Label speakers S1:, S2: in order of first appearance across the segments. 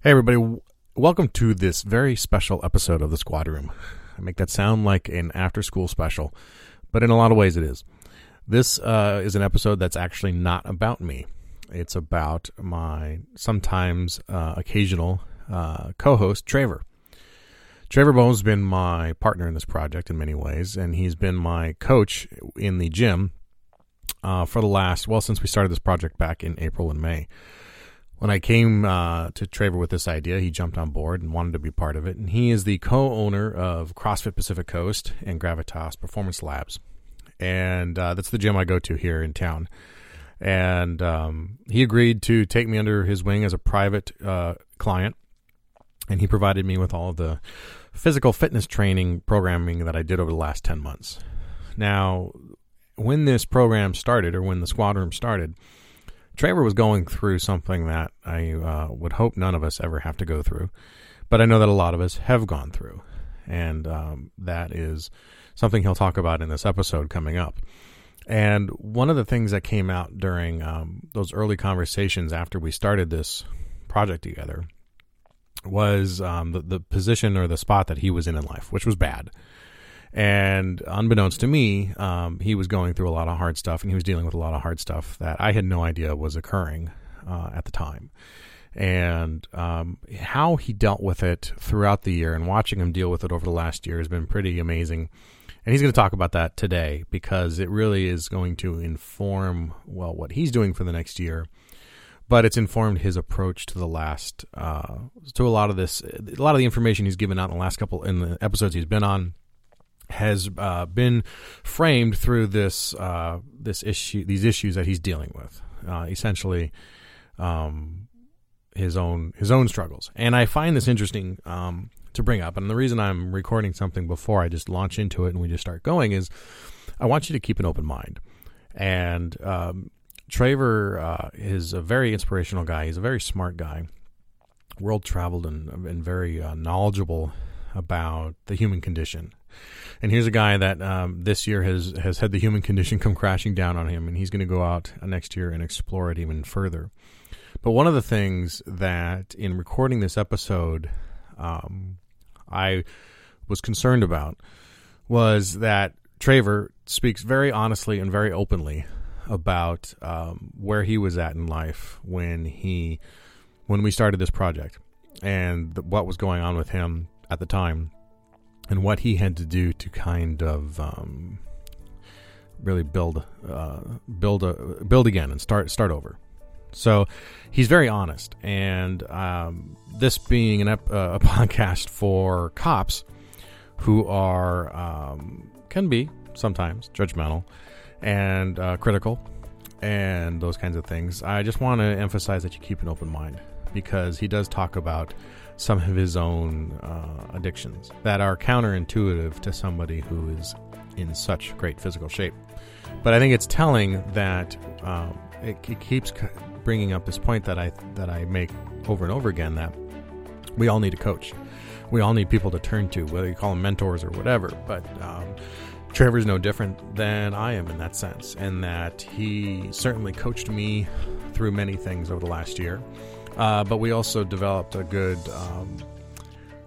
S1: Hey, everybody. Welcome to this very special episode of the Squad Room. I make that sound like an after school special, but in a lot of ways it is. This uh, is an episode that's actually not about me. It's about my sometimes uh, occasional uh, co host, Traver. Traver Boehm's been my partner in this project in many ways, and he's been my coach in the gym uh, for the last, well, since we started this project back in April and May. When I came uh, to Traver with this idea, he jumped on board and wanted to be part of it. And he is the co owner of CrossFit Pacific Coast and Gravitas Performance Labs. And uh, that's the gym I go to here in town. And um, he agreed to take me under his wing as a private uh, client. And he provided me with all of the physical fitness training programming that I did over the last 10 months. Now, when this program started, or when the squad room started, Traver was going through something that I uh, would hope none of us ever have to go through, but I know that a lot of us have gone through, and um, that is something he'll talk about in this episode coming up. And one of the things that came out during um, those early conversations after we started this project together was um, the, the position or the spot that he was in in life, which was bad. And unbeknownst to me, um, he was going through a lot of hard stuff and he was dealing with a lot of hard stuff that I had no idea was occurring uh, at the time. And um, how he dealt with it throughout the year and watching him deal with it over the last year has been pretty amazing. And he's going to talk about that today because it really is going to inform, well, what he's doing for the next year. But it's informed his approach to the last, uh, to a lot of this, a lot of the information he's given out in the last couple, in the episodes he's been on has uh, been framed through this uh, this issue, these issues that he's dealing with, uh, essentially um, his own his own struggles. And I find this interesting um, to bring up. And the reason I'm recording something before I just launch into it and we just start going is I want you to keep an open mind. And um, Traver uh, is a very inspirational guy. He's a very smart guy, world traveled and, and very uh, knowledgeable about the human condition. And here's a guy that um, this year has has had the human condition come crashing down on him, and he's going to go out next year and explore it even further. But one of the things that in recording this episode, um, I was concerned about was that Traver speaks very honestly and very openly about um, where he was at in life when he when we started this project and what was going on with him at the time and what he had to do to kind of um, really build uh, build a build again and start start over. So he's very honest, and um, this being an ep- uh, a podcast for cops who are um, can be sometimes judgmental and uh, critical and those kinds of things. I just want to emphasize that you keep an open mind because he does talk about some of his own uh, addictions that are counterintuitive to somebody who is in such great physical shape. But I think it's telling that um, it, it, keeps bringing up this point that I that I make over and over again that we all need a coach. We all need people to turn to, whether you call them mentors or whatever. But um, Traver's no different than I am in that sense, and that he certainly coached me through many things over the last year. Uh, but we also developed a good um,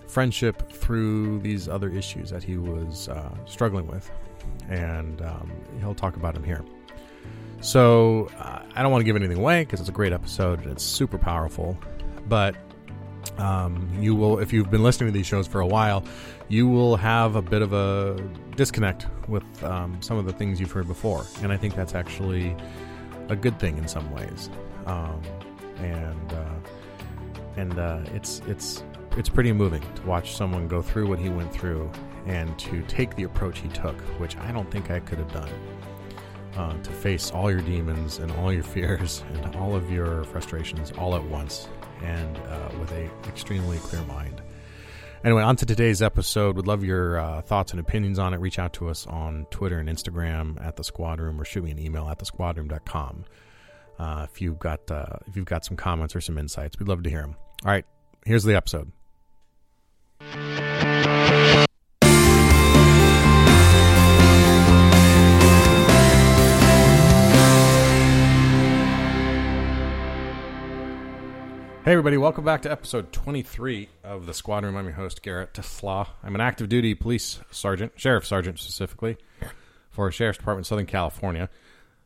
S1: friendship through these other issues that he was uh, struggling with. And um, he'll talk about them here. So uh, I don't want to give anything away because it's a great episode and it's super powerful. But um, you will, if you've been listening to these shows for a while, you will have a bit of a disconnect with um, some of the things you've heard before. And I think that's actually a good thing in some ways. Um, and uh, and uh, it's it's it's pretty moving to watch someone go through what he went through and to take the approach he took, which I don't think I could have done. Uh, to face all your demons and all your fears and all of your frustrations all at once and uh, with a extremely clear mind. Anyway, on to today's episode. Would love your uh, thoughts and opinions on it. Reach out to us on Twitter and Instagram at the Squad Room or shoot me an email at thesquadroom.com. Uh, if you've got uh, if you've got some comments or some insights, we'd love to hear them. All right, here's the episode. Hey, everybody, welcome back to episode 23 of the Squad Room. I'm your host, Garrett Tesla. I'm an active duty police sergeant, sheriff sergeant specifically, for Sheriff's Department, Southern California.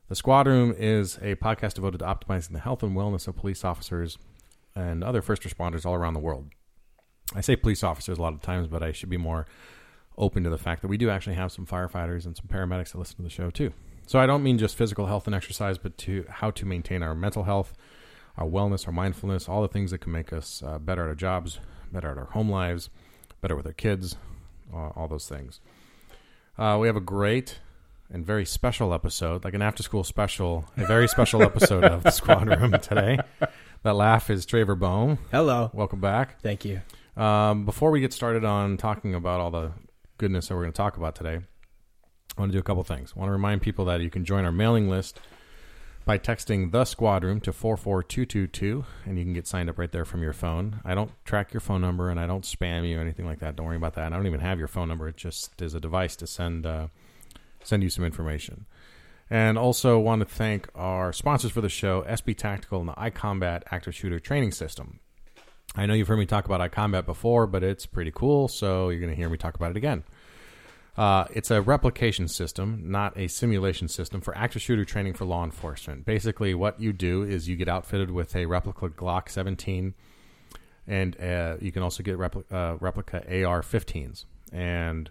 S1: The Squad Room is a podcast devoted to optimizing the health and wellness of police officers and other first responders all around the world. I say police officers a lot of times, but I should be more open to the fact that we do actually have some firefighters and some paramedics that listen to the show too. So I don't mean just physical health and exercise, but to how to maintain our mental health, our wellness, our mindfulness, all the things that can make us uh, better at our jobs, better at our home lives, better with our kids, uh, all those things. Uh, we have a great and very special episode, like an after school special, a very special episode of the Squad Room today. That laugh is Traver Boehm.
S2: Hello.
S1: Welcome back.
S2: Thank you.
S1: Um, before we get started on talking about all the goodness that we're going to talk about today, I want to do a couple things. I want to remind people that you can join our mailing list by texting the squad room to 44222 and you can get signed up right there from your phone. I don't track your phone number and I don't spam you or anything like that. Don't worry about that. I don't even have your phone number. It just is a device to send uh, send you some information. And also want to thank our sponsors for the show, SB Tactical and the iCombat Active Shooter Training System. I know you've heard me talk about iCombat before, but it's pretty cool, so you're going to hear me talk about it again. Uh, it's a replication system, not a simulation system for active shooter training for law enforcement. Basically, what you do is you get outfitted with a replica Glock 17, and uh, you can also get repli- uh, replica AR 15s. And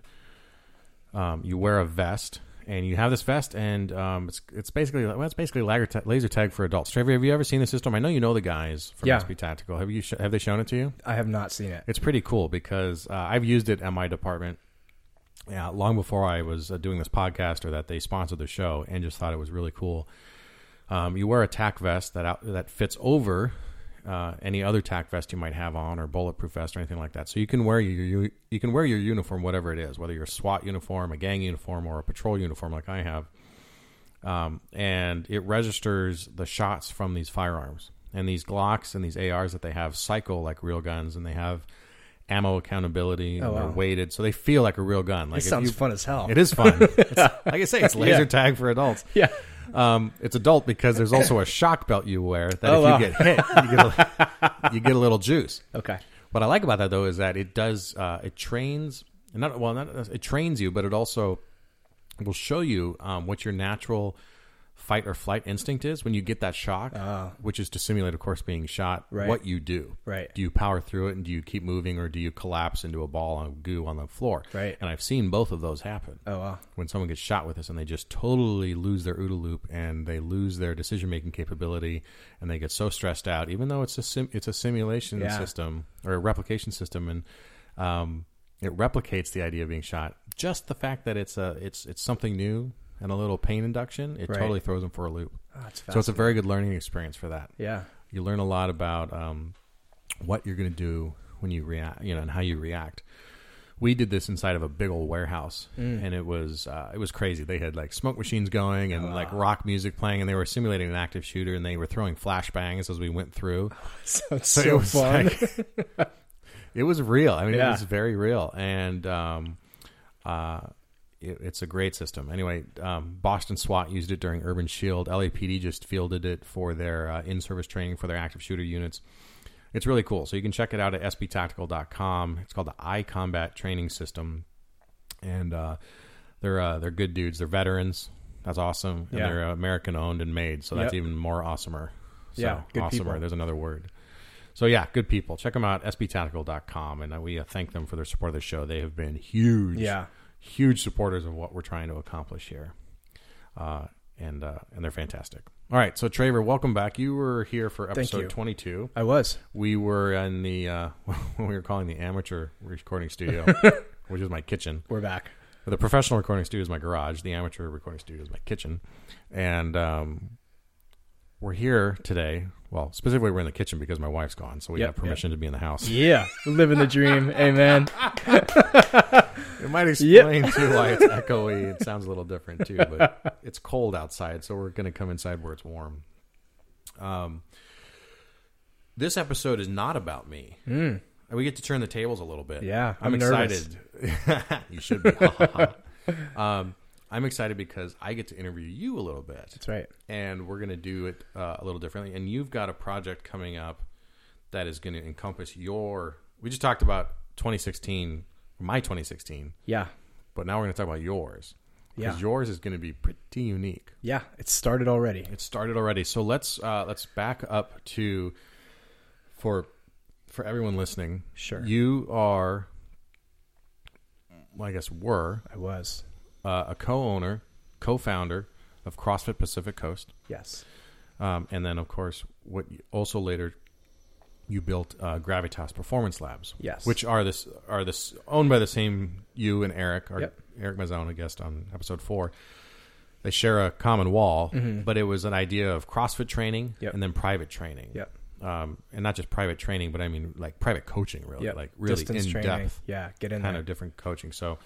S1: um, you wear a vest, and you have this vest, and um, it's it's basically well, it's basically laser, laser tag for adults. Traver, have you ever seen the system? I know you know the guys from
S2: Yeah.
S1: SB Tactical. Have you sh- have they shown it to you?
S2: I have not seen it.
S1: It's pretty cool because uh, I've used it at my department. Yeah, long before I was uh, doing this podcast or that they sponsored the show, and just thought it was really cool. Um, you wear a tac vest that out, that fits over uh, any other tac vest you might have on, or bulletproof vest, or anything like that. So you can wear your you, you can wear your uniform, whatever it is, whether you're a SWAT uniform, a gang uniform, or a patrol uniform, like I have. Um, and it registers the shots from these firearms. And these Glocks and these ARs that they have cycle like real guns, and they have ammo accountability.
S2: Oh,
S1: and they're
S2: wow.
S1: weighted, so they feel like a real gun. Like
S2: It sounds
S1: you-
S2: fun as hell.
S1: It is fun. It's, like I say, it's laser
S2: Yeah.
S1: tag for adults.
S2: Yeah.
S1: Um, it's adult because there's also a shock belt you wear that
S2: Oh,
S1: if
S2: wow.
S1: you get hit, you get, a, you get a little juice.
S2: Okay.
S1: What I like about that though is that it does uh, it trains not well not it trains you, but it also will show you um, what your natural fight or flight instinct is when you get that shock,
S2: Ah.
S1: which is to simulate, of course, being shot.
S2: Right.
S1: What you do,
S2: Right.
S1: Do you power through it and do you keep moving, or do you collapse into a ball of goo on the floor?
S2: Right.
S1: And I've seen both of those happen
S2: Oh wow.
S1: when someone gets shot with this and they just totally lose their OODA loop and they lose their decision making capability and they get so stressed out, even though it's a sim- it's a simulation
S2: Yeah.
S1: system or a replication system and um, it replicates the idea of being shot. Just the fact that it's a it's it's something new and a little pain induction, it
S2: Right.
S1: totally throws them for a loop.
S2: Oh,
S1: So it's a very good learning experience for that.
S2: yeah.
S1: You learn a lot about um, what you're going to do when you react, you know, and how you react. We did this inside of a big old warehouse,
S2: Mm.
S1: and it was uh, it was crazy. They had like smoke machines going and like rock music playing, and they were simulating an active shooter, and they were throwing flashbangs as we went through. So,
S2: so,
S1: it was
S2: fun.
S1: like- it was real. I mean, it was very real, and um, uh, it, it's a great system. Anyway, um, Boston SWAT used it during Urban Shield. LAPD just fielded it for their uh, in-service training for their active shooter units. It's really cool. So you can check it out at sbtactical.com. It's called the iCombat Training System, and uh, they're uh, they're good dudes. They're veterans. That's awesome, and
S2: Yeah.
S1: they're American owned and made. So that's
S2: Yep.
S1: even more awesomer. So,
S2: Yeah, good
S1: awesomer.
S2: people.
S1: There's another word. So yeah, good people. Check them out, sbtactical.com, and uh, we uh, thank them for their support of the show. They have been huge,
S2: Yeah.
S1: Huge supporters of what we're trying to accomplish here, uh, and uh, and they're fantastic. All right, so Traver, welcome back. You were here for episode 22.
S2: I was.
S1: We were in the uh, what we were calling the amateur recording studio, which is my kitchen.
S2: We're back.
S1: The professional recording studio is my garage. The amateur recording studio is my kitchen, and um, we're here today. Well, specifically, we're in the kitchen because my wife's gone, so we
S2: Yep,
S1: have permission to be in the house.
S2: Yeah. Living the dream. Amen.
S1: It might explain too why it's echoey. It sounds a little different too, but it's cold outside, so we're going to come inside where it's warm. Um, this episode is not about me.
S2: Mm.
S1: We get to turn the tables a little bit.
S2: Yeah,
S1: I'm,
S2: I'm
S1: excited. you should be. um, I'm excited because I get to interview you a little bit,
S2: That's right.
S1: and we're going to do it uh, a little differently. And you've got a project coming up that is going to encompass your. We just talked about 2016, my 2016,
S2: Yeah.
S1: but now we're going to talk about yours. Because
S2: Yeah.
S1: yours is going to be pretty unique.
S2: Yeah. It started already.
S1: It started already. So let's uh, let's back up to for for everyone listening.
S2: Sure.
S1: You are, well, I guess, were
S2: I was.
S1: Uh, a co-owner, co-founder of CrossFit Pacific Coast,
S2: Yes.
S1: um, and then of course, what you- also later you built uh, Gravitas Performance Labs,
S2: Yes.
S1: which are this are this owned by the same you and Eric, our
S2: Yep.
S1: Eric Mazzone, a guest on episode four. They share a common wall, but it was an idea of CrossFit training
S2: Mm-hmm. Yep.
S1: and then private training.
S2: Yep.
S1: Um, and not just private training, but I mean like private coaching, really,
S2: Yep.
S1: like really
S2: Distance
S1: in
S2: training.
S1: depth
S2: Yeah. Get in
S1: kind
S2: there.
S1: of different coaching. So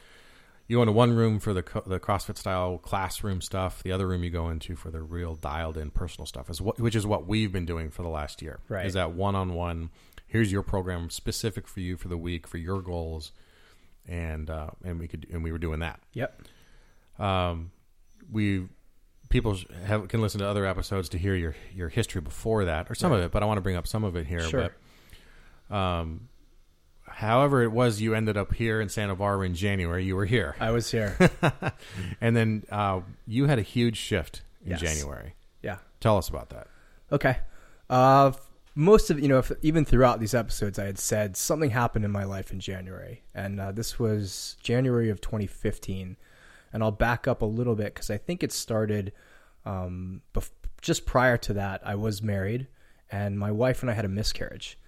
S1: you go into one room for the co- the CrossFit style classroom stuff. The other room you go into for the real dialed in personal stuff, is what, which is what we've been doing for the last year.
S2: Right.
S1: Is that one on one? Here's your program specific for you for the week for your goals, and uh, and we could and we were doing that.
S2: Yep.
S1: Um, we people have can listen to other episodes to hear your your history before that or some of it, but I want to bring up some of it here.
S2: Sure.
S1: But, um, however it was, you ended up here in Santa Barbara in January. You were here,
S2: I was here.
S1: and then uh, you had a huge shift in
S2: Yes.
S1: January.
S2: yeah.
S1: Tell us about that.
S2: Okay. Uh, most of you know, if, even throughout these episodes, I had said something happened in my life in January, and uh, this was January of 2015. And I'll back up a little bit because I think it started um, bef- just prior to that. I was married, and my wife and I had a miscarriage,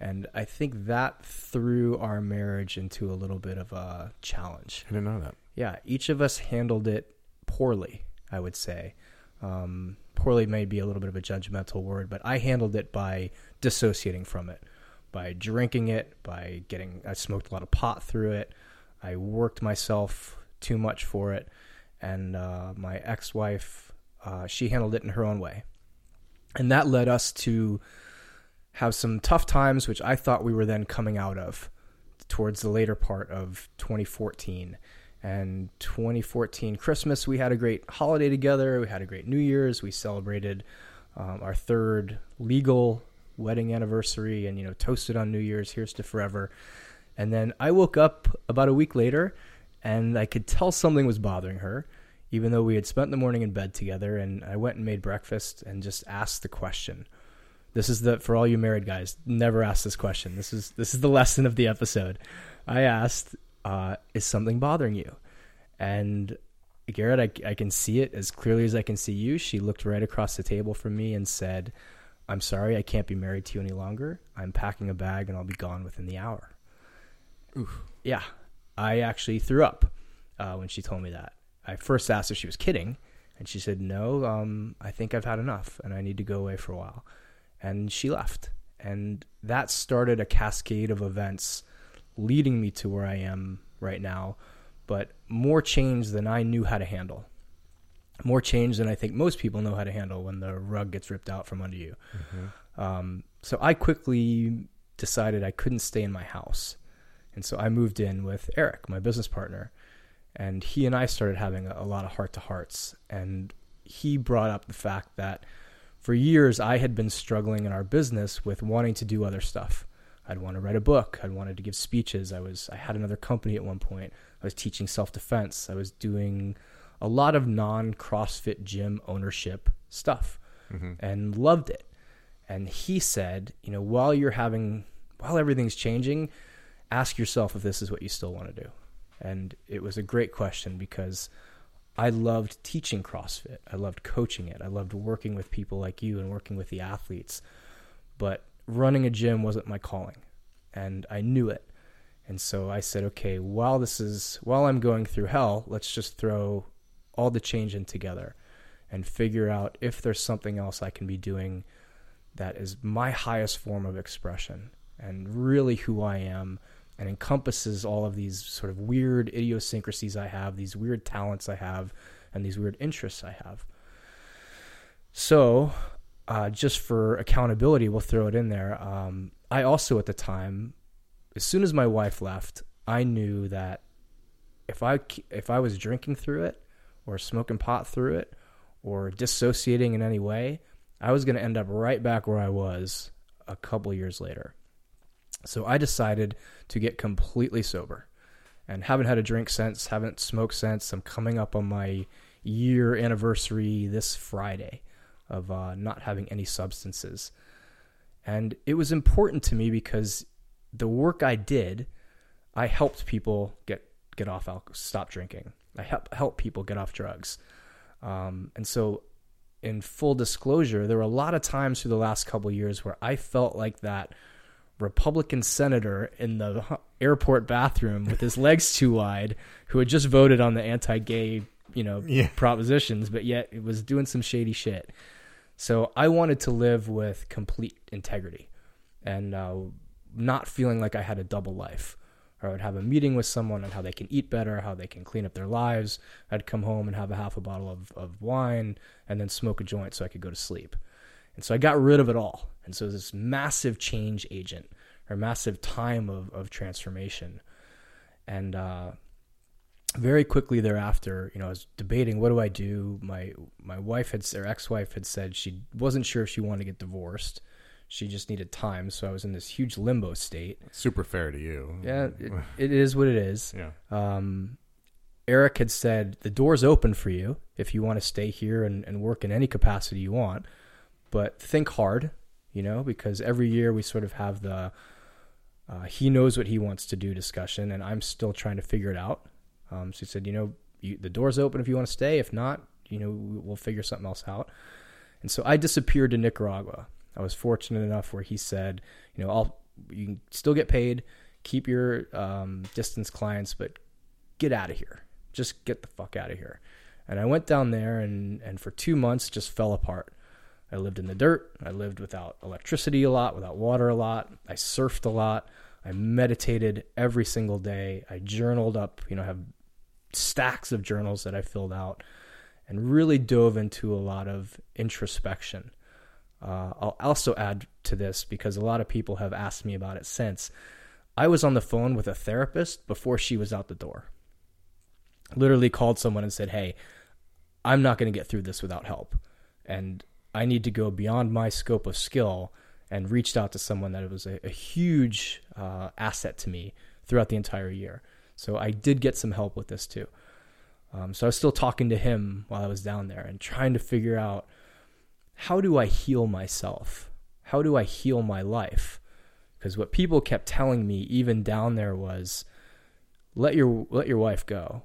S2: and I think that threw our marriage into a little bit of a challenge.
S1: I didn't know that.
S2: Yeah, each of us handled it poorly, I would say. Um, poorly may be a little bit of a judgmental word, but I handled it by dissociating from it, by drinking it, by getting, I smoked a lot of pot through it. I worked myself too much for it. And uh, my ex wife, uh, she handled it in her own way. And that led us to have some tough times, which I thought we were then coming out of towards the later part of 2014. And 2014 Christmas, we had a great holiday together. We had a great New Year's. We celebrated um, our third legal wedding anniversary, and you know, toasted on New Year's. Here's to forever. And then I woke up about a week later, and I could tell something was bothering her, even though we had spent the morning in bed together. And I went and made breakfast and just asked the question. This is the for all you married guys. Never ask this question. This is this is the lesson of the episode. I asked, uh, "Is something bothering you?" And Garrett, I, I can see it as clearly as I can see you. She looked right across the table from me and said, "I'm sorry, I can't be married to you any longer. I'm packing a bag and I'll be gone within the hour." Yeah, I actually threw up uh, when she told me that. I first asked if she was kidding, and she said, "No, um, I think I've had enough, and I need to go away for a while." And she left, and that started a cascade of events leading me to where I am right now, but more change than I knew how to handle. More change than I think most people know how to handle when the rug gets ripped out from under you. Um, so I quickly decided I couldn't stay in my house. And so I moved in with Eric, my business partner, and he and I started having a, a lot of heart to hearts. And he brought up the fact that for years I had been struggling in our business with wanting to do other stuff. I'd want to write a book. I'd wanted to give speeches. I was I had another company at one point. I was teaching self defense. I was doing a lot of non CrossFit gym ownership stuff mm-hmm. and loved it. And he said, you know, while you're having while everything's changing, ask yourself if this is what you still want to do. And it was a great question because I loved teaching CrossFit. I loved coaching it. I loved working with people like you and working with the athletes. But running a gym wasn't my calling. And I knew it. And so I said, okay, while this is while I'm going through hell, let's just throw all the change in together and figure out if there's something else I can be doing that is my highest form of expression and really who I am and encompasses all of these sort of weird idiosyncrasies I have, these weird talents I have, and these weird interests I have. So, uh, just for accountability, we'll throw it in there. Um, I also, at the time, as soon as my wife left, I knew that if I if I was drinking through it, or smoking pot through it, or dissociating in any way, I was going to end up right back where I was a couple years later. So I decided to get completely sober and haven't had a drink since, haven't smoked since. I'm coming up on my year anniversary this Friday of uh, not having any substances. And it was important to me because the work I did, I helped people get get off alcohol, stop drinking. I help help people get off drugs. Um, and so, in full disclosure, there were a lot of times through the last couple years where I felt like that Republican senator in the airport bathroom with his legs too wide, who had just voted on the anti-gay, you know,
S1: Yeah.
S2: propositions, but yet it was doing some shady shit. So I wanted to live with complete integrity and uh, not feeling like I had a double life. Or I would have a meeting with someone on how they can eat better, how they can clean up their lives. I'd come home and have a half a bottle of, of wine and then smoke a joint so I could go to sleep. And so I got rid of it all. And so this massive change agent or massive time of, of transformation. And uh, very quickly thereafter, you know, I was debating what do I do. My my wife had or ex wife had said she wasn't sure if she wanted to get divorced. She just needed time, so I was in this huge limbo state.
S1: Super fair to you.
S2: Yeah, it, it is what it is.
S1: Yeah.
S2: Um, Eric had said the door's open for you if you want to stay here and, and work in any capacity you want, but think hard, you know, because every year we sort of have the uh, he knows what he wants to do discussion, and I'm still trying to figure it out. Um, so he said, you know, you, the door's open if you want to stay. If not, you know, we'll figure something else out. And so I disappeared to Nicaragua. I was fortunate enough where he said, you know, I'll you can still get paid, keep your um, distance clients, but get out of here. Just get the fuck out of here. And I went down there and and for two months just fell apart. I lived in the dirt. I lived without electricity a lot, without water a lot. I surfed a lot. I meditated every single day. I journaled up, you know, have stacks of journals that I filled out and really dove into a lot of introspection. Uh, I'll also add to this because a lot of people have asked me about it since. I was on the phone with a therapist before she was out the door. Literally called someone and said, Hey, I'm not going to get through this without help. And I need to go beyond my scope of skill and reached out to someone that was a, a huge uh, asset to me throughout the entire year. So I did get some help with this too. Um, so I was still talking to him while I was down there and trying to figure out how do I heal myself? How do I heal my life? Because what people kept telling me even down there was let your let your wife go.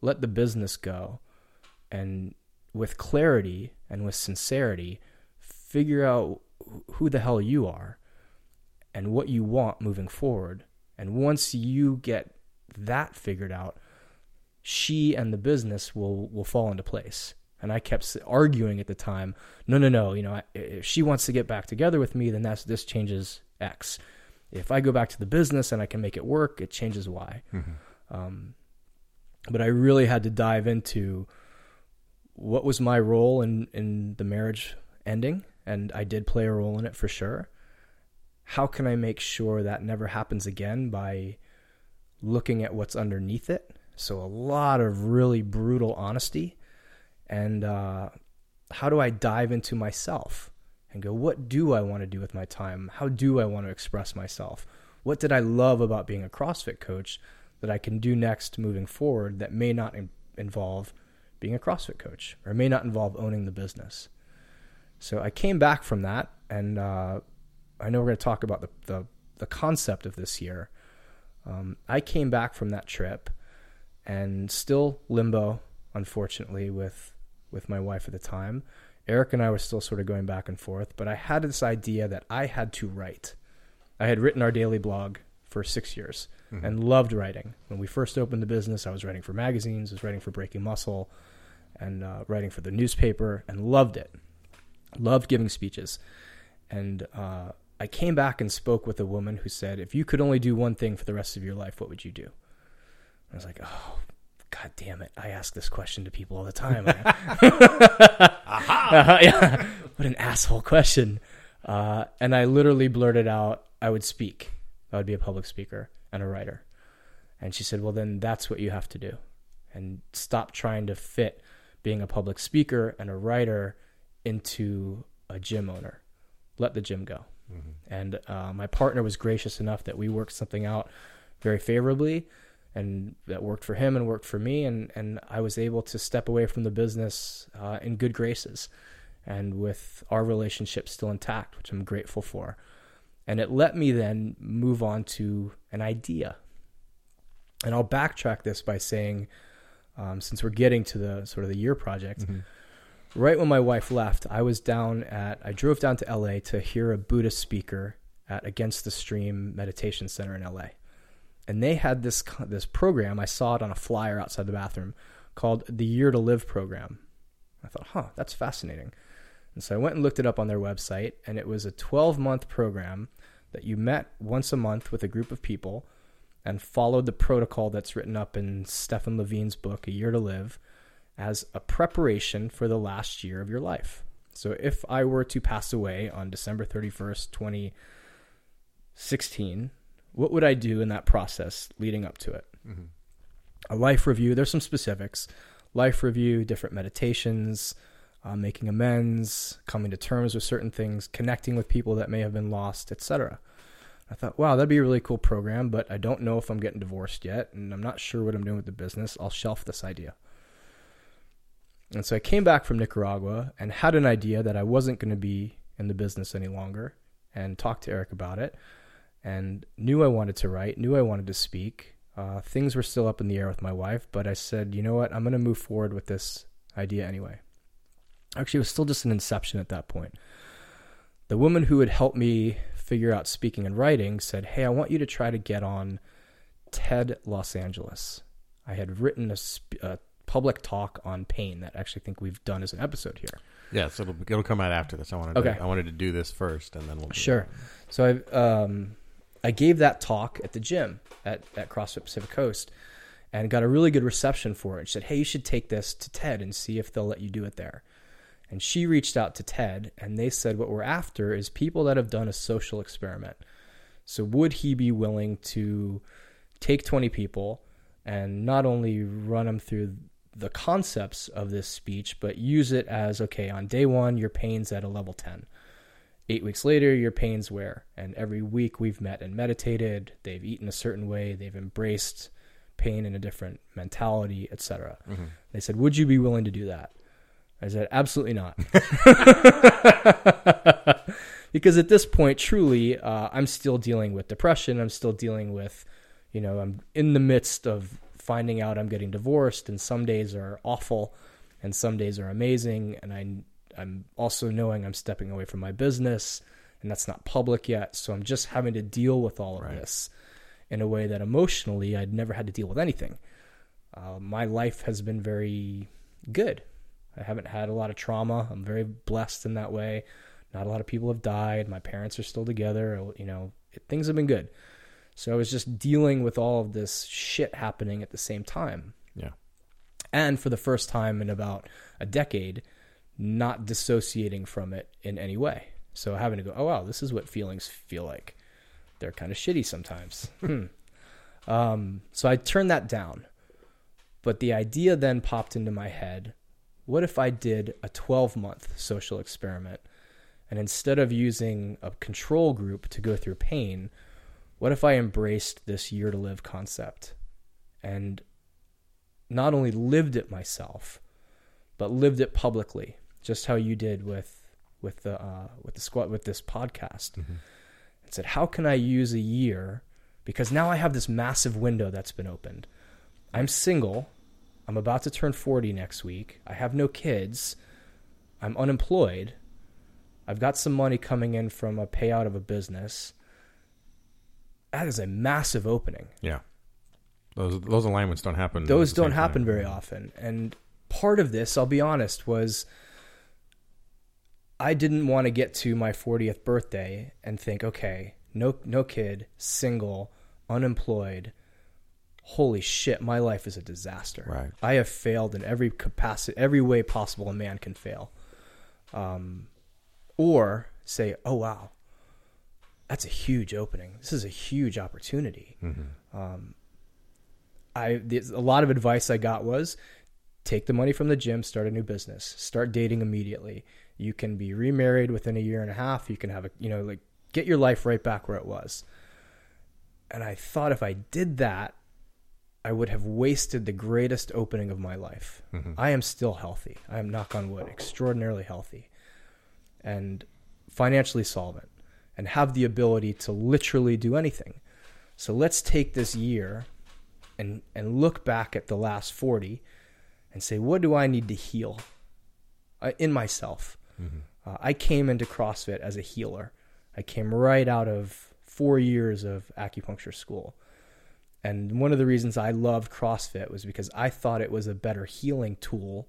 S2: Let the business go. And with clarity and with sincerity, figure out who the hell you are and what you want moving forward. And once you get that figured out, she and the business will will fall into place. And I kept arguing at the time, no, no, no. You know, if she wants to get back together with me, then that's this changes X. If I go back to the business and I can make it work, it changes Y. Mm-hmm. Um, but I really had to dive into what was my role in in the marriage ending, and I did play a role in it for sure. How can I make sure that never happens again by looking at what's underneath it? So a lot of really brutal honesty and uh, how do I dive into myself and go, what do I want to do with my time? How do I want to express myself? What did I love about being a CrossFit coach that I can do next moving forward that may not in- involve being a CrossFit coach or it may not involve owning the business? So I came back from that, and uh, I know we're going to talk about the, the, the concept of this year. Um, I came back from that trip and still limbo, unfortunately, with with my wife at the time. Eric and I were still sort of going back and forth, but I had this idea that I had to write. I had written our daily blog for six years mm-hmm. and loved writing. When we first opened the business, I was writing for magazines, was writing for Breaking Muscle, and uh, writing for the newspaper, and loved it. Loved giving speeches, and uh, I came back and spoke with a woman who said, "If you could only do one thing for the rest of your life, what would you do?" I was like, "Oh, God damn it. I ask this question to people all the time. uh, yeah. What an asshole question. Uh, and I literally blurted out, I would speak. I would be a public speaker and a writer. And she said, Well, then that's what you have to do. And stop trying to fit being a public speaker and a writer into a gym owner. Let the gym go. And uh, my partner was gracious enough that we worked something out very favorably, and that worked for him and worked for me. And and I was able to step away from the business uh, in good graces, and with our relationship still intact, which I'm grateful for. And it let me then move on to an idea. And I'll backtrack this by saying, um, since we're getting to the sort of the year project, right when my wife left, I was down at, I drove down to LA to hear a Buddhist speaker at Against the Stream Meditation Center in LA. And they had this this program. I saw it on a flyer outside the bathroom called the Year to Live program. I thought, huh, that's fascinating. And so I went and looked it up on their website, and it was a 12 month program that you met once a month with a group of people and followed the protocol that's written up in Stephen Levine's book, A Year to Live, as a preparation for the last year of your life. So if I were to pass away on December 31st, 2016, what would I do in that process leading up to it? A life review, there's some specifics. Life review, different meditations, uh, making amends, coming to terms with certain things, connecting with people that may have been lost, etc. I thought, wow, that'd be a really cool program, but I don't know if I'm getting divorced yet, and I'm not sure what I'm doing with the business. I'll shelf this idea. And so I came back from Nicaragua and had an idea that I wasn't going to be in the business any longer and talked to Eric about it and knew I wanted to write, knew I wanted to speak. Uh, things were still up in the air with my wife, but I said, you know what, I'm going to move forward with this idea anyway. Actually, it was still just an inception at that point. The woman who had helped me figure out speaking and writing said, Hey, I want you to try to get on TED Los Angeles. I had written a, sp- a public talk on pain that I actually think we've done as an episode here.
S1: Yeah, so it'll, it'll come out after this. I wanted
S2: Okay.
S1: to, I wanted to do this first, and then we'll
S2: Sure. So I um, I gave that talk at the gym at, at CrossFit Pacific Coast and got a really good reception for it. She said, Hey, you should take this to TED and see if they'll let you do it there. And she reached out to TED and they said, What we're after is people that have done a social experiment. So would he be willing to take 20 people and not only run them through the concepts of this speech, but use it as okay, on day one, your pain's at a level 10 eight weeks later your pains where. And every week we've met and meditated. They've eaten a certain way. They've embraced pain in a different mentality etc mm-hmm. they said would you be willing to do that i said absolutely not. Because at this point truly uh, i'm still dealing with depression. I'm still dealing with you know i'm in the midst of finding out i'm getting divorced and some days are awful and some days are amazing and i i'm also knowing i'm stepping away from my business and that's not public yet so i'm just having to deal with all of
S1: Right.
S2: this in a way that emotionally i'd never had to deal with anything. Uh, my life has been very good i haven't had a lot of trauma i'm very blessed in that way not a lot of people have died my parents are still together you know it, things have been good so i was just dealing with all of this shit happening at the same time
S1: Yeah.
S2: and for the first time in about a decade, not dissociating from it in any way. So having to go, oh wow, this is what feelings feel like. They're kind of shitty sometimes. hmm. um, so I turned that down, but the idea then popped into my head: what if I did a 12 month social experiment, and instead of using a control group to go through pain, what if I embraced this year to live concept, and not only lived it myself, but lived it publicly, just how you did with with the uh, with the squat with this podcast. And said, how can I use a year? Because now I have this massive window that's been opened. I'm single. I'm about to turn 40 next week. I have no kids. I'm unemployed. I've got some money coming in from a payout of a business. That is a massive opening
S1: Yeah. Those those alignments don't happen.
S2: those don't happen
S1: time.
S2: very often and part of this i'll be honest was i didn't want to get to my 40th birthday and think okay no no kid single unemployed holy shit my life is a disaster
S1: Right.
S2: i have failed in every capacity every way possible a man can fail um, or say oh wow that's a huge opening this is a huge opportunity Um, I a lot of advice I got was take the money from the gym, start a new business, start dating immediately. You can be remarried within a year and a half. You can have a you know like get your life right back where it was. And I thought if I did that, I would have wasted the greatest opening of my life.
S1: Mm-hmm.
S2: I am still healthy. I am, knock on wood, extraordinarily healthy and financially solvent and have the ability to literally do anything. So let's take this year and, and look back at the last 40 and say, what do I need to heal uh, in myself? Uh, I came into CrossFit as a healer. I came right out of four years of acupuncture school. And one of the reasons I loved CrossFit was because I thought it was a better healing tool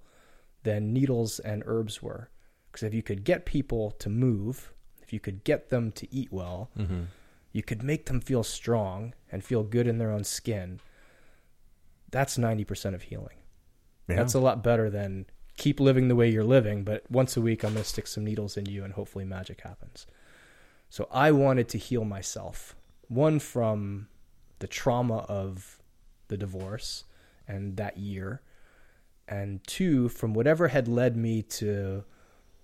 S2: than needles and herbs were. Because if you could get people to move, if you could get them to eat well, mm-hmm. you could make them feel strong and feel good in their own skin. That's 90% of healing.
S1: Yeah.
S2: That's a lot better than keep living the way you're living, but once a week I'm going to stick some needles in you and hopefully magic happens. So I wanted to heal myself. One from the trauma of the divorce and that year, and two from whatever had led me to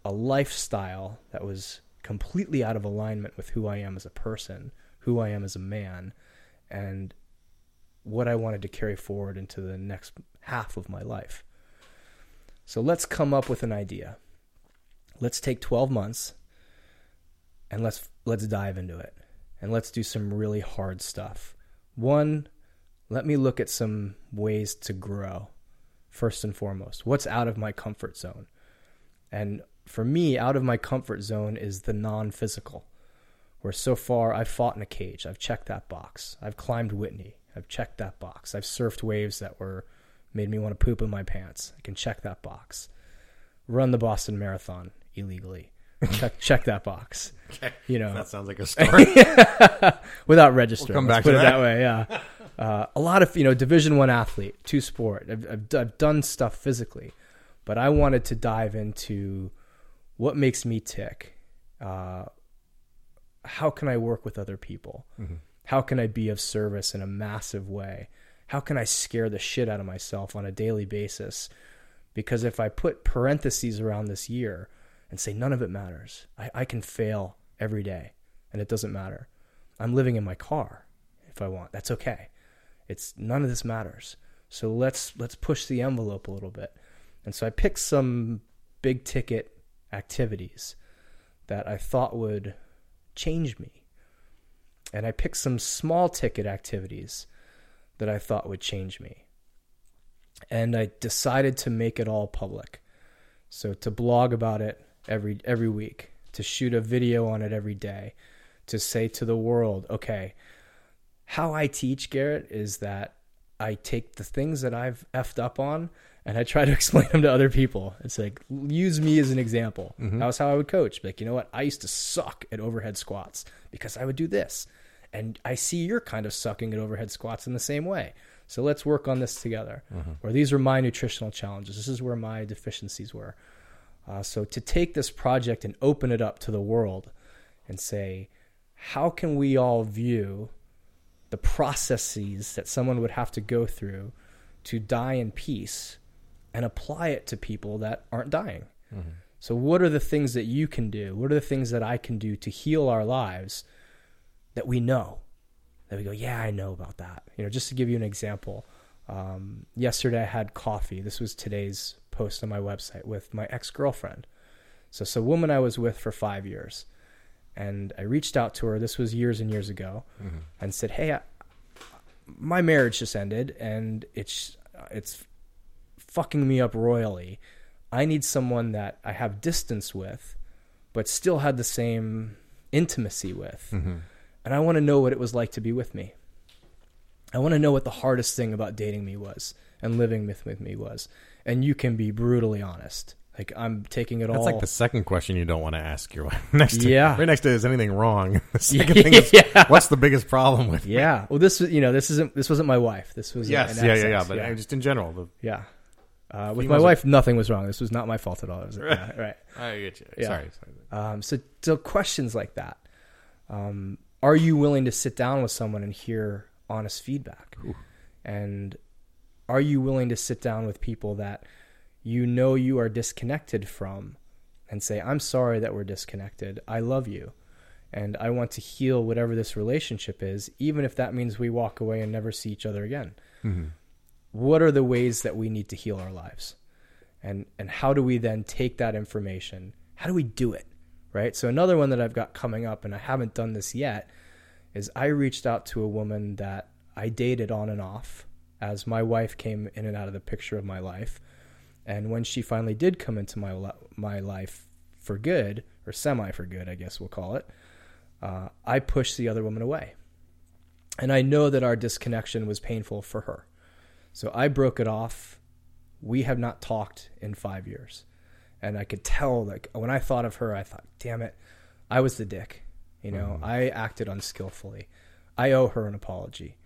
S2: a lifestyle that was completely out of alignment with who I am as a person, who I am as a man, and what I wanted to carry forward into the next half of my life. So let's come up with an idea. Let's take 12 months and let's let's dive into it. And let's do some really hard stuff. One, let me look at some ways to grow. First and foremost, what's out of my comfort zone? And for me, out of my comfort zone is the non-physical. Where so far I've fought in a cage. I've checked that box. I've climbed Whitney. I've checked that box. I've surfed waves that were made me want to poop in my pants. I can check that box. Run the Boston Marathon illegally. Check check that box. You know,
S1: That sounds like a story.
S2: without registering.
S1: We'll come back
S2: put
S1: to
S2: it
S1: that.
S2: that way. Yeah, uh, a lot of you know Division One athlete, two sport. I've, I've I've done stuff physically, but I wanted to dive into what makes me tick. Uh, how can I work with other people? How can I be of service in a massive way? How can I scare the shit out of myself on a daily basis? Because if I put parentheses around this year and say none of it matters, I, I can fail every day and it doesn't matter. I'm living in my car if I want. That's okay. It's none of this matters. So let's let's push the envelope a little bit. And so I picked some big ticket activities that I thought would change me. And I picked some small ticket activities that I thought would change me. And I decided to make it all public. So to blog about it every every week, to shoot a video on it every day, to say to the world, okay, how I teach Garrett is that I take the things that I've effed up on and I try to explain them to other people. It's like use me as an example. Mm-hmm. That was how I would coach. Like, you know what? I used to suck at overhead squats because I would do this. And I see you're kind of sucking at overhead squats in the same way. So let's work on this together. Mm-hmm. Or these were my nutritional challenges. This is where my deficiencies were. Uh, so to take this project and open it up to the world and say, how can we all view the processes that someone would have to go through to die in peace and apply it to people that aren't dying? So, what are the things that you can do? What are the things that I can do to heal our lives that we know? That we go, yeah, I know about that. You know, just to give you an example, um, yesterday I had coffee. This was today's post on my website with my ex girlfriend. So, it's a woman I was with for five years. And I reached out to her, this was years and years ago, mm-hmm. and said, hey, I, my marriage just ended and it's, it's fucking me up royally. I need someone that I have distance with, but still had the same intimacy with. Mm-hmm. And I want to know what it was like to be with me. I want to know what the hardest thing about dating me was and living with, with me was. And you can be brutally honest. Like I'm taking it
S1: That's
S2: all.
S1: That's like the second question you don't want to ask your wife. Next to,
S2: Yeah.
S1: right next to is anything wrong? The second
S2: Yeah.
S1: thing is
S2: Yeah.
S1: what's the biggest problem with? me?
S2: yeah. Well, this you know this isn't this wasn't my wife. This was
S1: Yes. Yeah. Yeah. Yeah. But uh, just in general, the,
S2: yeah. Uh, with my
S1: are-
S2: wife, nothing was wrong. This was not my fault at all. Was, yeah, right.
S1: I get you.
S2: Yeah.
S1: Sorry. sorry.
S2: Um, so, so questions like that. Um, are you willing to sit down with someone and hear honest feedback? And are you willing to sit down with people that you know you are disconnected from and say, I'm sorry that we're disconnected. I love you. And I want to heal whatever this relationship is, even if that means we walk away and never see each other again.
S1: Mm-hmm.
S2: What are the ways that we need to heal our lives? And and how do we then take that information? How do we do it? Right? So another one that I've got coming up and I haven't done this yet is I reached out to a woman that I dated on and off as my wife came in and out of the picture of my life. And when she finally did come into my li- my life for good or semi for good, I guess we'll call it, uh, I pushed the other woman away. And I know that our disconnection was painful for her. So I broke it off. We have not talked in five years. And I could tell, like, when I thought of her, I thought, damn it, I was the dick. You know,
S1: Mhm.
S2: I acted unskillfully. I owe her an apology.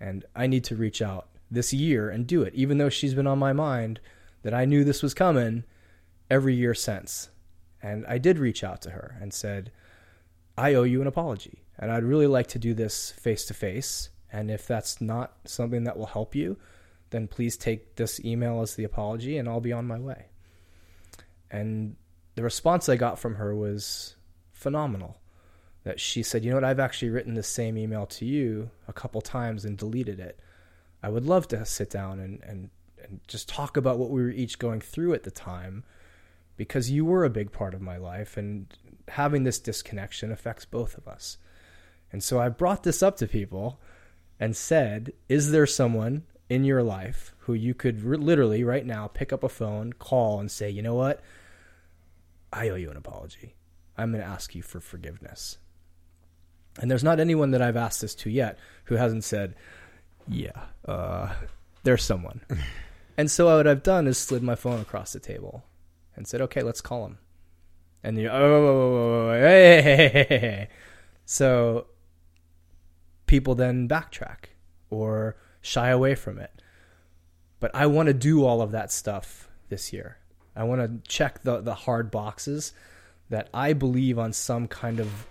S2: And I need to reach out this year and do it, even though she's been on my mind that I knew this was coming every year since. And I did reach out to her and said, I owe you an apology. And I'd really like to do this face to face. And if that's not something that will help you, then please take this email as the apology and I'll be on my way. And the response I got from her was phenomenal. That she said, You know what? I've actually written the same email to you a couple times and deleted it. I would love to sit down and, and, and just talk about what we were each going through at the time because you were a big part of my life and having this disconnection affects both of us. And so I brought this up to people and said, Is there someone in your life who you could re- literally right now pick up a phone, call, and say, You know what? I owe you an apology. I'm going to ask you for forgiveness. And there's not anyone that I've asked this to yet who hasn't said, Yeah, uh, there's someone. and so what I've done is slid my phone across the table and said, Okay, let's call him. And you, oh, hey, hey, hey, hey, hey. so people then backtrack or shy away from it. But I want to do all of that stuff this year. I want to check the the hard boxes that I believe on some kind of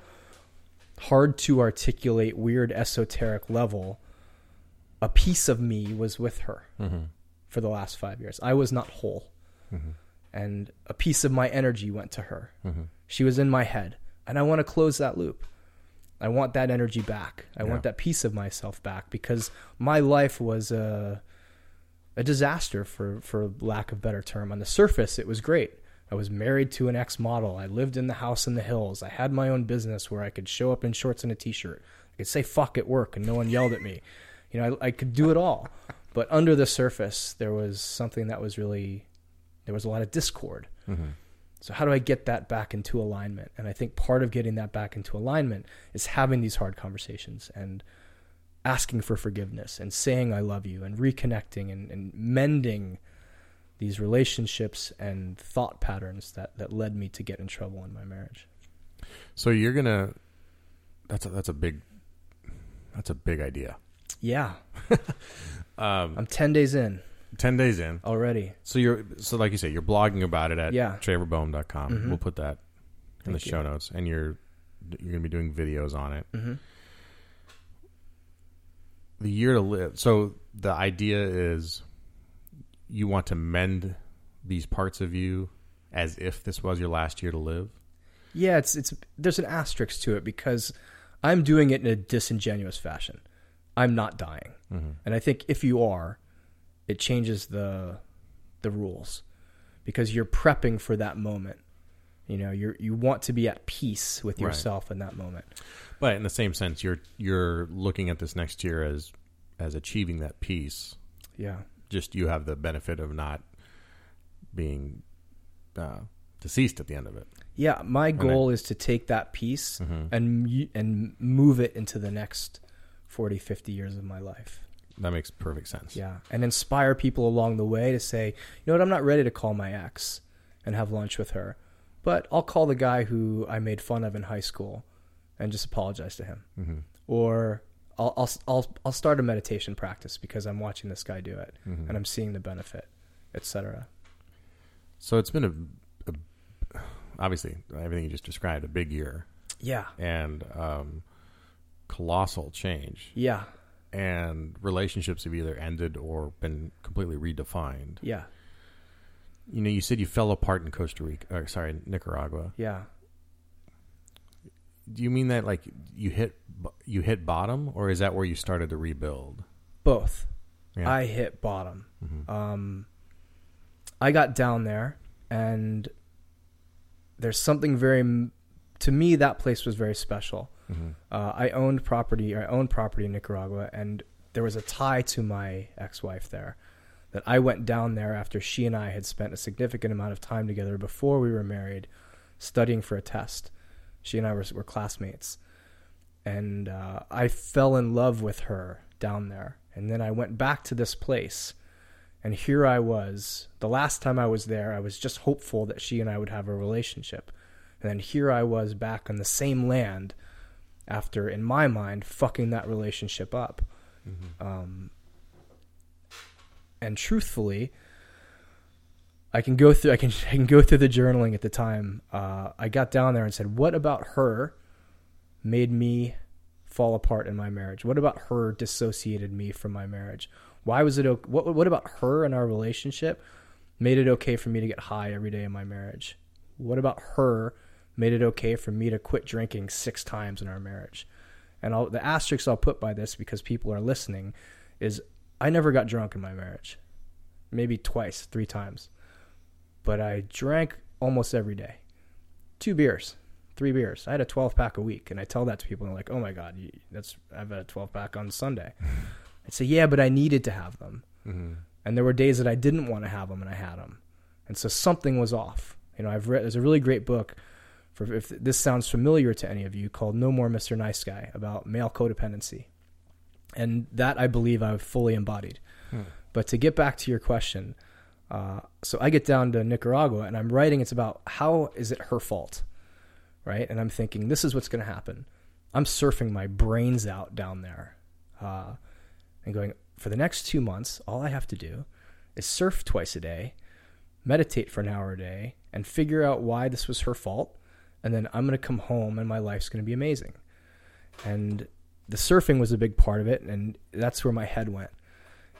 S2: hard to articulate, weird esoteric level. A piece of me was with her
S1: Mm-hmm.
S2: for the last five years. I was not whole,
S1: Mm-hmm.
S2: and a piece of my energy went to her.
S1: Mm-hmm.
S2: She was in my head, and I want to close that loop. I want that energy back. I
S1: Yeah.
S2: want that piece of myself back because my life was a a disaster for for lack of better term. On the surface, it was great. I was married to an ex model. I lived in the house in the hills. I had my own business where I could show up in shorts and a t-shirt. I could say fuck at work and no one yelled at me. You know, I, I could do it all. But under the surface, there was something that was really there was a lot of discord.
S1: Mm-hmm.
S2: So how do I get that back into alignment? And I think part of getting that back into alignment is having these hard conversations and asking for forgiveness and saying I love you and reconnecting and, and mending these relationships and thought patterns that, that led me to get in trouble in my marriage.
S1: So you're gonna. That's a, that's a big. That's a big idea.
S2: Yeah.
S1: Um,
S2: I'm 10 days in
S1: ten days in.
S2: already.
S1: So you're so like you say, you're blogging about it at
S2: Yeah.
S1: TraverBoehm.com.
S2: Mhm.
S1: We'll put that in the
S2: Thank you.
S1: show notes, and you're you're gonna be doing videos on it.
S2: hmm
S1: The year to live. So the idea is, you want to mend these parts of you as if this was your last year to live.
S2: Yeah, it's it's there's an asterisk to it because I'm doing it in a disingenuous fashion. I'm not dying.
S1: Mm-hmm.
S2: And I think if you are, it changes the the rules because you're prepping for that moment. You know, you you want to be at peace with
S1: Right.
S2: yourself in that moment.
S1: But in the same sense, you're you're looking at this next year as as achieving that peace.
S2: Yeah.
S1: Just you have the benefit of not being uh, deceased at the end of it.
S2: Yeah, my
S1: I-
S2: goal is to take that peace
S1: Mhm.
S2: and and move it into the next 40, 50 years of my life.
S1: That makes perfect sense.
S2: Yeah, and inspire people along the way to say, you know what, I'm not ready to call my ex and have lunch with her, but I'll call the guy who I made fun of in high school and just apologize to him.
S1: hmm
S2: Or I'll I'll I'll, I'll start a meditation practice because I'm watching this guy do it
S1: hmm
S2: and I'm seeing the benefit, etc.
S1: So it's been a, a obviously everything you just described a big year
S2: Yeah,
S1: and um, colossal change,
S2: yeah,
S1: and relationships have either ended or been completely redefined.
S2: yeah,
S1: You know, you said you fell apart in Costa Rica, or sorry, Nicaragua.
S2: yeah.
S1: Do you mean that like you hit you hit bottom, or is that where you started to rebuild?
S2: Both.
S1: Yeah.
S2: I hit bottom.
S1: Mhm.
S2: Um, I got down there, and there's something very, to me, that place was very special.
S1: Mhm.
S2: Uh, I owned property. I owned property in Nicaragua, and there was a tie to my ex-wife there. That I went down there after she and I had spent a significant amount of time together before we were married, studying for a test. She and I were, were classmates, and uh, I fell in love with her down there. And then I went back to this place, and here I was. The last time I was there, I was just hopeful that she and I would have a relationship. And then here I was back on the same land after, in my mind, fucking that relationship up. Um, and truthfully, I can go through. I can I can go through the journaling at the time. Uh, I got down there and said, "What about her made me fall apart in my marriage? What about her dissociated me from my marriage? Why was it? What What about her and our relationship made it okay for me to get high every day in my marriage? What about her made it okay for me to quit drinking six times in our marriage? And I'll, the asterisk I'll put by this because people are listening is I never got drunk in my marriage, maybe twice, three times, but I drank almost every day, two beers, three beers. I had a 12 pack a week, and I tell that to people, and they're like, "Oh my god, you, that's I've had a 12 pack on Sunday." I'd say, "Yeah, but I needed to have them."
S1: Mhm.
S2: and there were days that I didn't want to have them, and I had them, and so something was off. You know, I've read there's a really great book for if this sounds familiar to any of you called No More Mr. Nice Guy about male codependency, and that I believe I've fully embodied.
S1: Hmm.
S2: But to get back to your question, uh, so I get down to Nicaragua and I'm writing. It's about how is it her fault, right? And I'm thinking this is what's going to happen. I'm surfing my brains out down there, uh, and going for the next two months. All I have to do is surf twice a day, meditate for an hour a day, and figure out why this was her fault. And then I'm going to come home and my life's going to be amazing. And the surfing was a big part of it, and that's where my head went.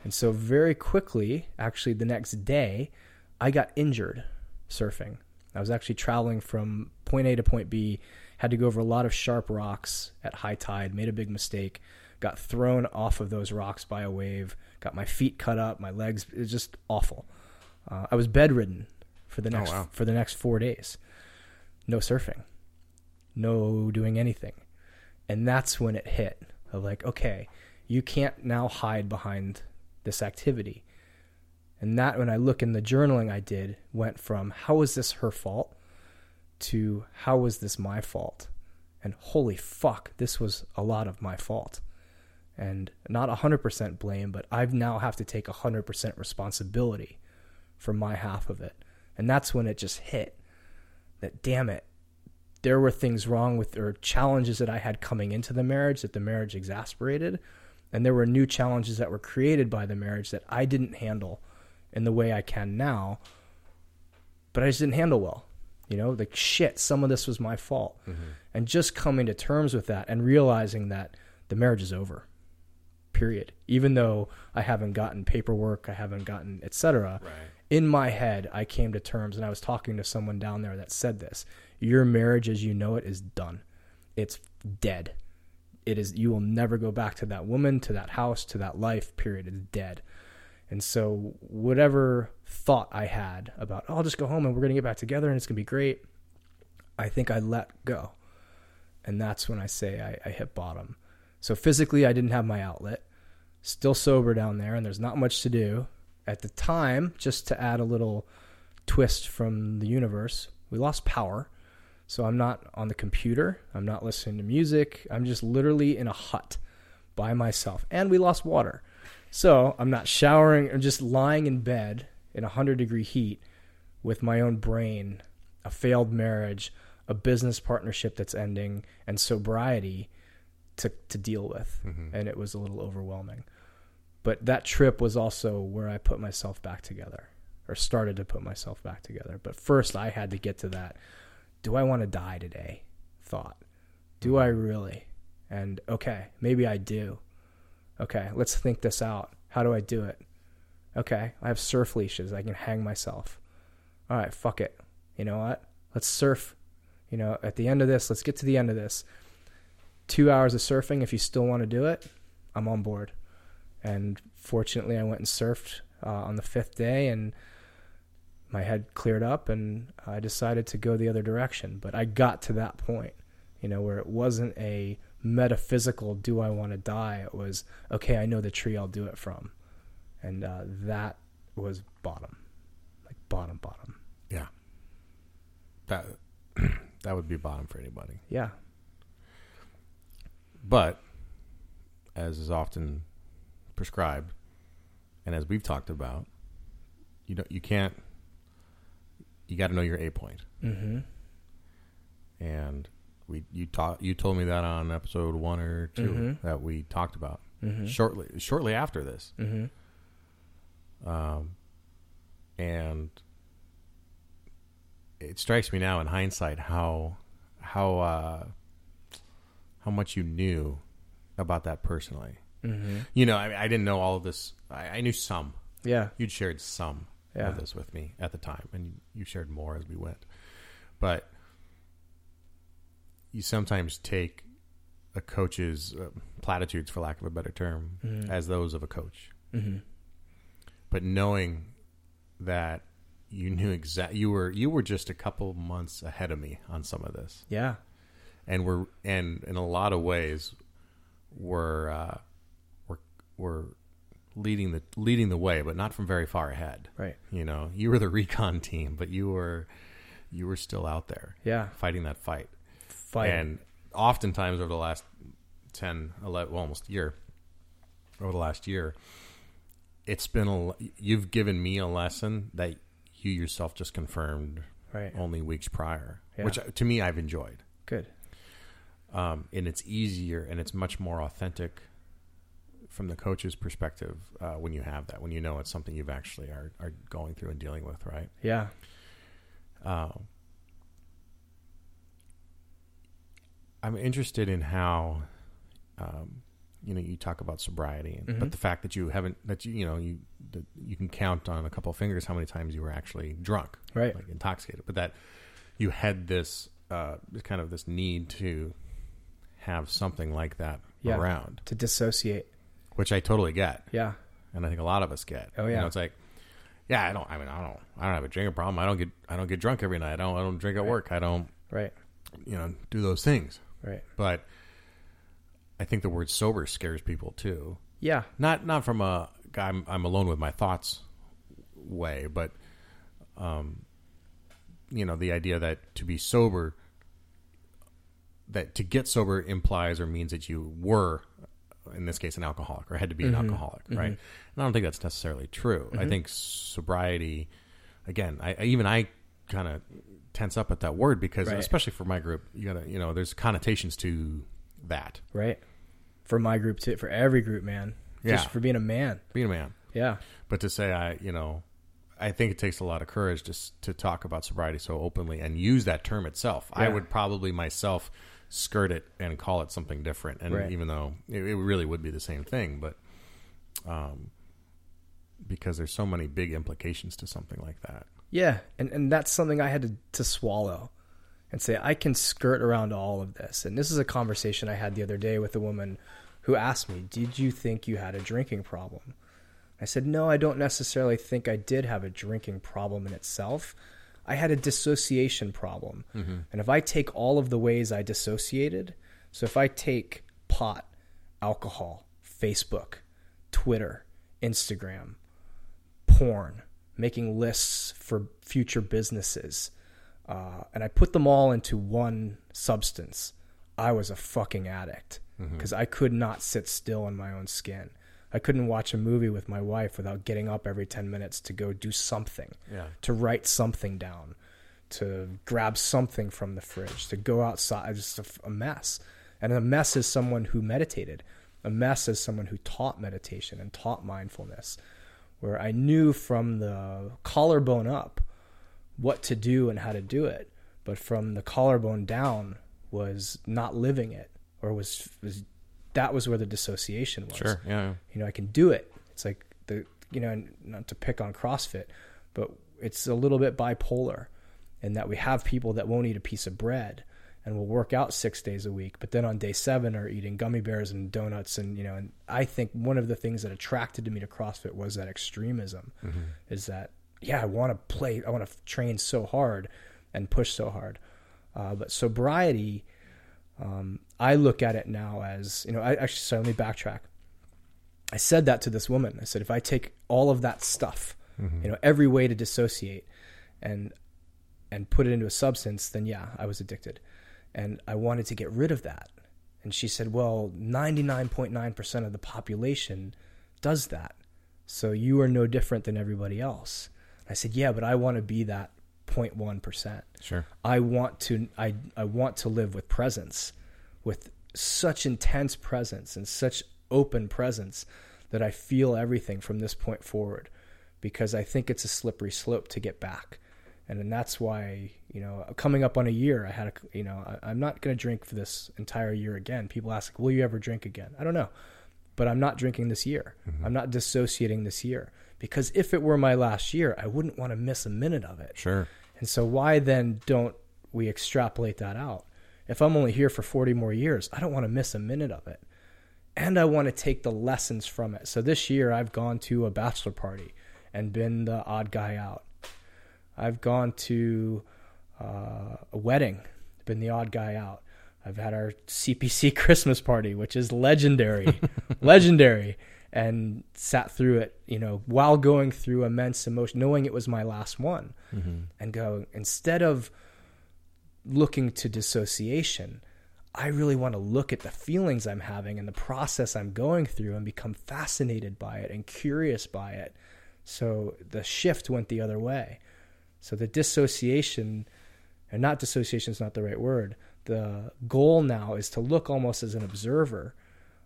S2: And so, very quickly, actually, the next day, I got injured surfing. I was actually traveling from point A to point B, had to go over a lot of sharp rocks at high tide, made a big mistake, got thrown off of those rocks by a wave, got my feet cut up, my legs, it was just awful. Uh, I was bedridden for the
S1: Oh,
S2: next
S1: wow.
S2: for the next four days. No surfing, no doing anything, and that's when it hit. Of like, okay, you can't now hide behind this activity. And that, when I look in the journaling I did, went from how was this her fault to how was this my fault? And holy fuck, this was a lot of my fault. And not 100% blame, but I now have to take 100% responsibility for my half of it. And that's when it just hit that, damn it, there were things wrong with or challenges that I had coming into the marriage that the marriage exasperated. And there were new challenges that were created by the marriage that I didn't handle in the way I can now. But I just didn't handle well. You know, like shit, some of this was my fault. Mm-hmm. And just coming to terms with that and realizing that the marriage is over. Period. Even though I haven't gotten paperwork, I haven't gotten etc
S1: Right.
S2: in my head, I came to terms, and I was talking to someone down there that said this: "Your marriage, as you know it, is done. It's dead. It is. You will never go back to that woman, to that house, to that life. Period. It's dead." And so, whatever thought I had about, oh, I'll just go home and we're gonna get back together and it's gonna be great, I think I let go, and that's when I say I, I hit bottom. So physically, I didn't have my outlet. Still sober down there, and there's not much to do at the time, just to add a little twist from the universe, we lost power. So I'm not on the computer. I'm not listening to music. I'm just literally in a hut by myself. And we lost water. So I'm not showering. I'm just lying in bed in 100 degree heat with my own brain, a failed marriage, a business partnership that's ending, and sobriety to, to deal with. Mm-hmm. And it was a little overwhelming but that trip was also where I put myself back together or started to put myself back together. But first, I had to get to that do I want to die today thought. Do I really? And okay, maybe I do. Okay, let's think this out. How do I do it? Okay, I have surf leashes. I can hang myself. All right, fuck it. You know what? Let's surf. You know, at the end of this, let's get to the end of this. Two hours of surfing. If you still want to do it, I'm on board. And fortunately, I went and surfed uh, on the fifth day, and my head cleared up, and I decided to go the other direction. But I got to that point, you know, where it wasn't a metaphysical "Do I want to die?" It was okay. I know the tree I'll do it from, and uh, that was bottom, like bottom, bottom.
S1: Yeah. That that would be bottom for anybody.
S2: Yeah,
S1: But as is often prescribed, and as we've talked about, you don't you can't you got to know your A point.
S2: mm-hmm.
S1: And we you taught you told me that on episode one or 2
S2: Mhm.
S1: that we talked about
S2: Mm-hmm.
S1: shortly shortly after this.
S2: Mm-hmm.
S1: Um, and it strikes me now in hindsight how how uh, how much you knew about that personally.
S2: Mm-hmm.
S1: You know, I, I didn't know all of this. I, I knew some.
S2: Yeah,
S1: You'd shared some
S2: Yeah.
S1: of this with me at the time, and you shared more as we went. But you sometimes take a coach's uh, platitudes, for lack of a better term,
S2: Mhm.
S1: as those of a coach.
S2: mm-hmm.
S1: But knowing that you knew exact, you were you were just a couple months ahead of me on some of this,
S2: yeah,
S1: and we're and in a lot of ways, we're uh, we're we're leading the leading the way, but not from very far ahead.
S2: right.
S1: You know, you were the recon team, but you were you were still out there
S2: Yeah,
S1: fighting that fight.
S2: fight.
S1: And oftentimes over the last 10, 11, well, almost year, over the last year, it's been a you've given me a lesson that you yourself just confirmed
S2: right.
S1: only weeks prior,
S2: Yeah.
S1: which uh, to me I've enjoyed.
S2: Good.
S1: Um, and it's easier and it's much more authentic from the coach's perspective uh, when you have that, when you know it's something you've actually are, are going through and dealing with, right?
S2: Yeah.
S1: Uh, I'm interested in how, um, you know, you talk about sobriety, and,
S2: Mhm.
S1: but the fact that you haven't, that you, you know, you you can count on a couple of fingers how many times you were actually drunk,
S2: Right.
S1: like intoxicated, but that you had this uh, kind of this need to have something like that
S2: Yeah.
S1: around,
S2: To dissociate.
S1: Which I totally get,
S2: Yeah.
S1: and I think a lot of us get.
S2: Oh,
S1: You
S2: yeah.
S1: know, it's like, yeah, I don't. I mean, I don't. I don't have a drinking problem. I don't get. I don't get drunk every night. I don't. I don't drink at
S2: Right.
S1: work. I don't.
S2: Right.
S1: You know, do those things.
S2: Right.
S1: But I think the word sober scares people too.
S2: Yeah.
S1: Not not from a I'm I'm alone with my thoughts way, but um, you know, the idea that to be sober, that to get sober implies or means that you were, in this case, an alcoholic or had to be an
S2: Mhm.
S1: alcoholic, right? And I don't think that's necessarily true. I
S2: Mhm.
S1: think sobriety, again, I, I even I kind of tense up at that word because,
S2: Right.
S1: especially for my group, you gotta, you know, there's connotations to that.
S2: Right. For my group too. For every group, man. Just
S1: Yeah.
S2: for being a man.
S1: Being a man.
S2: Yeah.
S1: But to say I, you know, I think it takes a lot of courage just to talk about sobriety so openly and use that term itself. I would probably myself skirt it and call it something different, and
S2: Right.
S1: even though it, it really would be the same thing, but um, because there's so many big implications to something like that.
S2: Yeah. And and that's something I had to, to swallow and say, I can skirt around all of this. And this is a conversation I had the other day with a woman who asked me, Did you think you had a drinking problem? I said, No, I don't necessarily think I did have a drinking problem in itself. I had a dissociation problem. And if I take all of the ways I dissociated, so if I take pot, alcohol, Facebook, Twitter, Instagram, porn, making lists for future businesses, uh, and I put them all into one substance, I was a fucking addict because I could not sit still in my own skin. I couldn't watch a movie with my wife without getting up every 10 minutes to go do something,
S1: Yeah.
S2: to write something down, to grab something from the fridge, to go outside. Just a, a mess. And a mess is someone who meditated. A mess is someone who taught meditation and taught mindfulness, where I knew from the collarbone up what to do and how to do it, but from the collarbone down was not living it, or was, was that was where the dissociation was
S1: Sure. Yeah.
S2: you know, I can do it. It's like the, you know, not to pick on CrossFit, but it's a little bit bipolar. in that we have people that won't eat a piece of bread and will work out six days a week, but then on day seven are eating gummy bears and donuts. And, you know, and I think one of the things that attracted me to CrossFit was that extremism
S1: Mm-hmm.
S2: is that, yeah, I want to play, I want to train so hard and push so hard. Uh, but sobriety, um, I look at it now as, you know, I actually, so let me backtrack. I said that to this woman. I said, if I take all of that stuff, you know, every way to dissociate and, and put it into a substance, then yeah, I was addicted. And I wanted to get rid of that. And she said, well, 99.9% of the population does that. So you are no different than everybody else. I said, yeah, but I want to be that 0.1%.
S1: Sure.
S2: I want to I I want to live with presence, with such intense presence and such open presence that I feel everything from this point forward because I think it's a slippery slope to get back. And then that's why, you know, coming up on a year, I had a, you know, I, I'm not going to drink for this entire year again. People ask, will you ever drink again? I don't know, but I'm not drinking this year. Mm-hmm. I'm not dissociating this year because if it were my last year, I wouldn't want to miss a minute of it.
S1: Sure.
S2: And so why then don't we extrapolate that out? If I'm only here for 40 more years, I don't want to miss a minute of it. And I want to take the lessons from it. So this year I've gone to a bachelor party and been the odd guy out. I've gone to uh, a wedding, been the odd guy out. I've had our CPC Christmas party, which is legendary, legendary, and sat through it, you know, while going through immense emotion, knowing it was my last one, mm-hmm. and go instead of looking to dissociation, I really want to look at the feelings I'm having and the process I'm going through and become fascinated by it and curious by it. So the shift went the other way. So the dissociation, and not dissociation is not the right word. The goal now is to look almost as an observer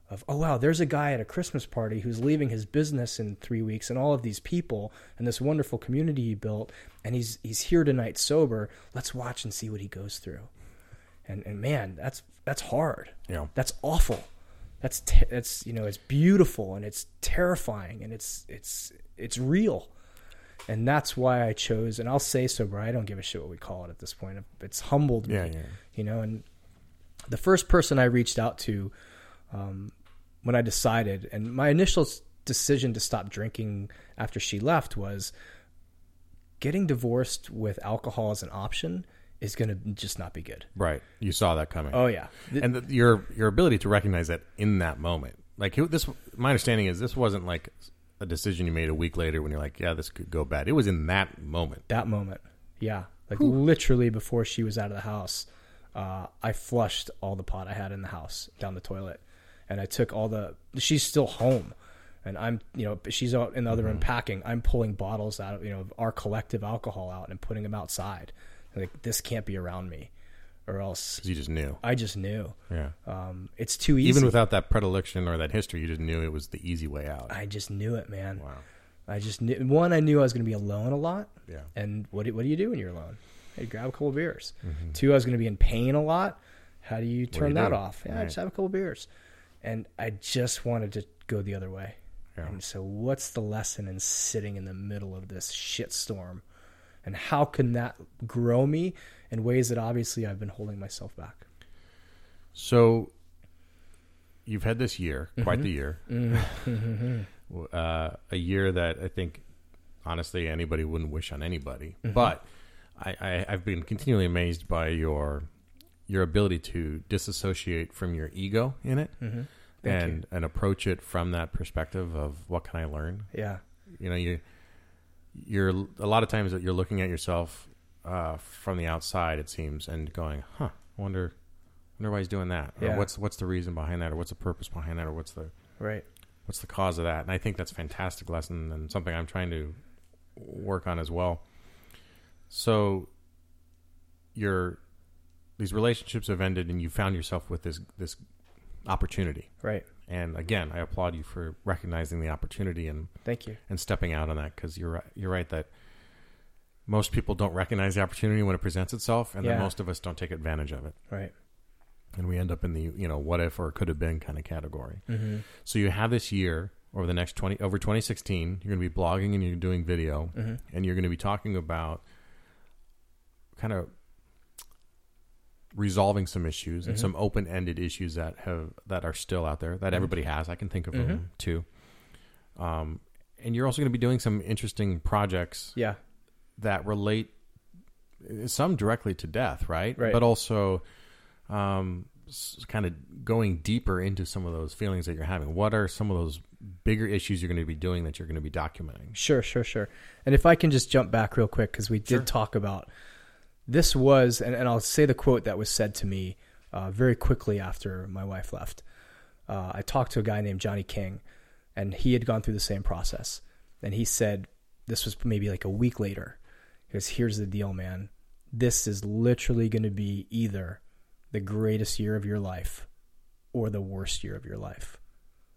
S2: of, oh wow, there's a guy at a Christmas party who's leaving his business in three weeks, and all of these people and this wonderful community he built, and he's he's here tonight sober. Let's watch and see what he goes through. And and man, that's that's hard.
S1: Yeah.
S2: That's awful. That's te- that's you know it's beautiful and it's terrifying and it's it's it's real. And that's why I chose, and I'll say sober. I don't give a shit what we call it at this point. It's humbled me,
S1: Yeah, yeah.
S2: you know. And the first person I reached out to um, when I decided, and my initial decision to stop drinking after she left was getting divorced with alcohol as an option is going to just not be good.
S1: Right. You saw that coming.
S2: Oh yeah,
S1: and the, your your ability to recognize that in that moment, like this. My understanding is this wasn't like a decision you made a week later when you're like, yeah, this could go bad. It was in that moment.
S2: that moment, yeah, like literally before she was out of the house, uh, I flushed all the pot I had in the house down the toilet, and I took all the. She's still home, and I'm you know she's out in the other room packing. I'm pulling bottles out of you know of our collective alcohol out and putting them outside. Like this can't be around me, or else
S1: you just knew.
S2: I just knew.
S1: Yeah.
S2: Um, it's too easy.
S1: Even without that predilection or that history, you just knew it was the easy way out.
S2: I just knew it, man.
S1: wow.
S2: I just knew one. I knew I was going to be alone a lot.
S1: Yeah.
S2: And what do, what do you do when you're alone? Hey, grab a couple beers.
S1: Mm-hmm.
S2: Two, I was going to be in pain a lot. How do you
S1: do
S2: turn
S1: you
S2: that
S1: do?
S2: off? Yeah,
S1: Right.
S2: just have a couple beers. And I just wanted to go the other way.
S1: Yeah.
S2: And so, what's the lesson in sitting in the middle of this shitstorm? And how can that grow me in ways that obviously I've been holding myself back?
S1: So you've had this year,
S2: Mm-hmm.
S1: quite the year. uh, a year that I think, honestly, anybody wouldn't wish on anybody.
S2: Mm-hmm.
S1: But I, I, I've been continually amazed by your your ability to disassociate from your ego in it
S2: Mm-hmm. Thank
S1: and and approach it from that perspective of what can I learn.
S2: Yeah.
S1: You know, you you're a lot of times that you're looking at yourself uh, from the outside, it seems, and going, "Huh, I wonder, wonder why he's doing that. Or what's what's the reason behind that, or what's the purpose behind that, or what's the
S2: Right.
S1: what's the cause of that?" And I think that's a fantastic lesson and something I'm trying to work on as well. So, your these relationships have ended, and you found yourself with this this opportunity.
S2: Right.
S1: And again, I applaud you for recognizing the opportunity and
S2: Thank you.
S1: and stepping out on that because you're right, you're right that most people don't recognize the opportunity when it presents itself, and then most of us don't take advantage of it,
S2: Right.
S1: and we end up in the you know what if or could have been kind of category.
S2: Mm-hmm.
S1: So you have this year over the next twenty over 2016, you're going to be blogging and you're doing video,
S2: Mm-hmm.
S1: and you're going to be talking about kind of resolving some issues and
S2: Mhm.
S1: some open-ended issues that have that are still out there that everybody has. I can think of them
S2: Mhm.
S1: too. Um, and you're also going to be doing some interesting projects
S2: Yeah.
S1: that relate some directly to death, right?
S2: Right.
S1: But also um, kind of going deeper into some of those feelings that you're having. What are some of those bigger issues you're going to be doing that you're going to be documenting?
S2: Sure, sure, sure. And if I can just jump back real quick, because we did
S1: Sure.
S2: talk about this was, and, and I'll say the quote that was said to me uh, very quickly after my wife left. Uh, I talked to a guy named Johnny King, and he had gone through the same process. And he said, this was maybe like a week later. Because here's the deal, man. This is literally going to be either the greatest year of your life or the worst year of your life.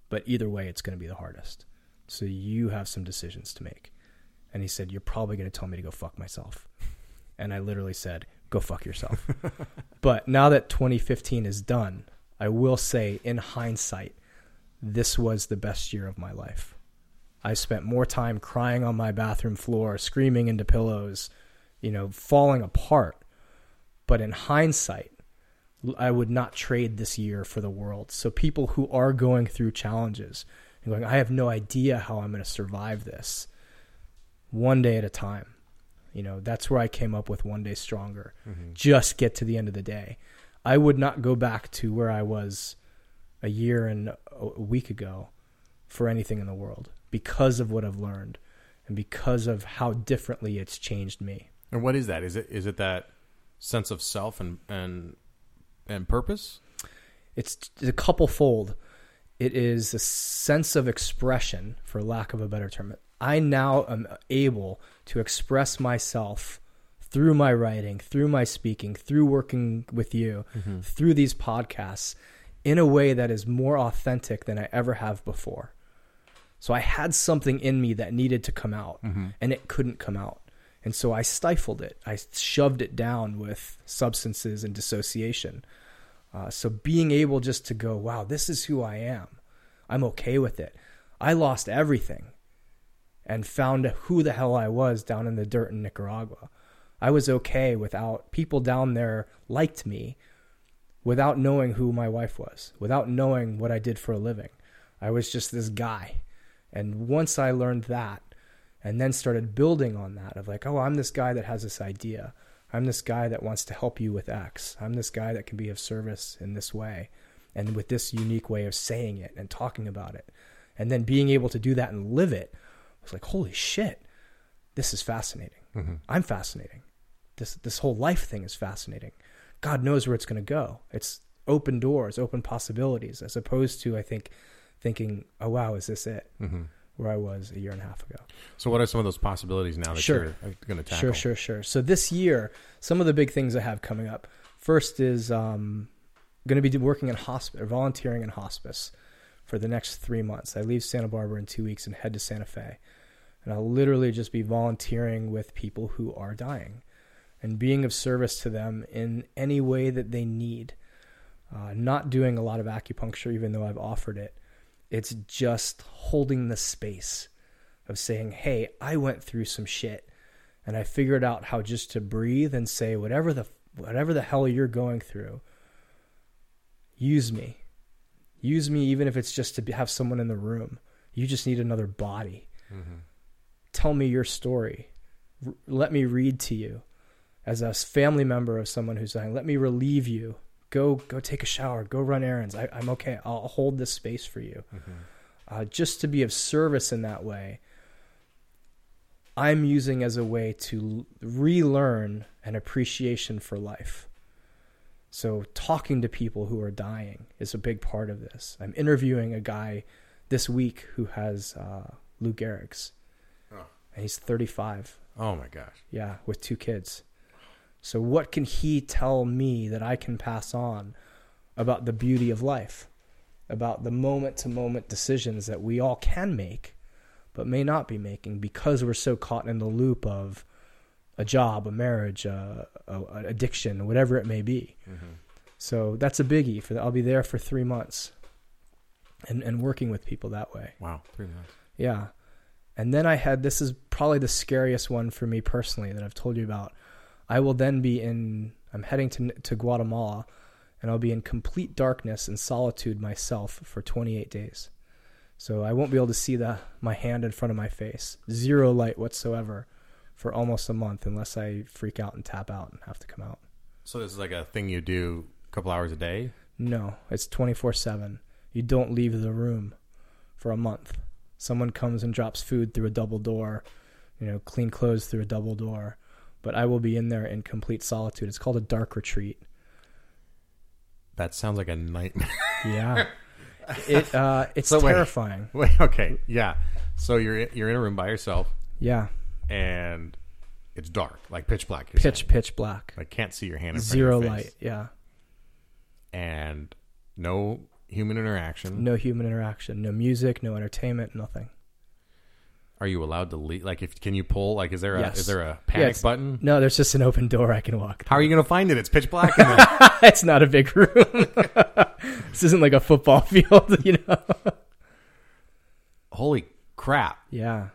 S2: But either way, it's going to be the hardest. So you have some decisions to make. And he said, You're probably going to tell me to go fuck myself. And I literally said, Go fuck yourself. but now that 2015 is done, I will say, in hindsight, this was the best year of my life. I spent more time crying on my bathroom floor, screaming into pillows, you know, falling apart. But in hindsight, I would not trade this year for the world. So people who are going through challenges and going, I have no idea how I'm going to survive this. One day at a time. You know, that's where I came up with one day stronger. Mm-hmm. Just get to the end of the day. I would not go back to where I was a year and a week ago for anything in the world because of what I've learned and because of how differently it's changed me.
S1: And what is that? Is it is it that sense of self and and and purpose?
S2: it's a couple fold. It is a sense of expression, for lack of a better term. I now am able to express myself through my writing, through my speaking, through working with you, through these podcasts in a way that is more authentic than I ever have before. So I had something in me that needed to come out and it couldn't come out. And so I stifled it. I shoved it down with substances and dissociation. Uh, so being able just to go, wow, this is who I am. I'm okay with it. I lost everything and found who the hell I was down in the dirt in Nicaragua. I was okay without people down there liked me without knowing who my wife was, without knowing what I did for a living. I was just this guy. And once I learned that and then started building on that of like, oh, I'm this guy that has this idea. I'm this guy that wants to help you with X. I'm this guy that can be of service in this way and with this unique way of saying it and talking about it. And then being able to do that and live it I was like, holy shit, this is fascinating. I'm fascinating. This this whole life thing is fascinating. God knows where it's going to go. It's open doors, open possibilities, as opposed to I think thinking, oh wow, is this it?
S1: Mm-hmm.
S2: Where I was a year and a half ago.
S1: So, what are some of those possibilities now that
S2: Sure.
S1: you're going to tackle?
S2: Sure, sure, sure. So this year, some of the big things I have coming up. First is um, going to be working in hospice, or volunteering in hospice for the next three months. I leave Santa Barbara in two weeks and head to Santa Fe, and I'll literally just be volunteering with people who are dying, and being of service to them in any way that they need. Uh, not doing a lot of acupuncture, even though I've offered it. It's just holding the space of saying, "Hey, I went through some shit." and I figured out how just to breathe and say whatever the whatever the hell you're going through use me use me even if it's just to have someone in the room. You just need another body. Tell me your story. R- let me read to you. As a family member of someone who's dying let me relieve you. Go go take a shower. Go run errands. I, i'm okay. I'll hold this space for you. Uh, just to be of service in that way I'm using as a way to relearn an appreciation for life. So, talking to people who are dying is a big part of this. I'm interviewing a guy this week who has uh, Lou Gehrig's,
S1: Oh.
S2: and he's 35.
S1: Oh my gosh.
S2: Yeah, with two kids. So, what can he tell me that I can pass on about the beauty of life, about the moment to moment decisions that we all can make, but may not be making because we're so caught in the loop of a job, a marriage, uh, a, an addiction, whatever it may be. So, that's a biggie. For the, I'll be there for three months and, and working with people that way.
S1: Wow. Three months.
S2: Yeah. And then I had this is probably the scariest one for me personally that I've told you about. I will then be in. I'm heading to to Guatemala, and I'll be in complete darkness and solitude myself for 28 days. So I won't be able to see the my hand in front of my face. Zero light whatsoever for almost a month unless I freak out and tap out and have to come out.
S1: So this is like a thing you do a couple hours a day.
S2: No, it's 24/7. You don't leave the room for a month. Someone comes and drops food through a double door, you know, clean clothes through a double door, but I will be in there in complete solitude. It's called a dark retreat.
S1: That sounds like a nightmare.
S2: Yeah. it uh it's
S1: So wait.
S2: terrifying.
S1: Wait, okay, yeah. So you're you're in a room by yourself,
S2: Yeah.
S1: And it's dark, like pitch black.
S2: Pitch
S1: saying.
S2: pitch black.
S1: Like can't see your hand. In front
S2: Zero
S1: of your face.
S2: light. Yeah.
S1: and no human interaction.
S2: No human interaction, no music, no entertainment, nothing.
S1: Are you allowed to leave? Like, if can you pull? Like, is there a
S2: Yes.
S1: is there a panic
S2: it's-
S1: button?
S2: No, there's just an open door I can walk.
S1: How are you going to find it? It's pitch black.
S2: It's not a big room. this isn't like a football field, you know.
S1: Holy crap!
S2: Yeah.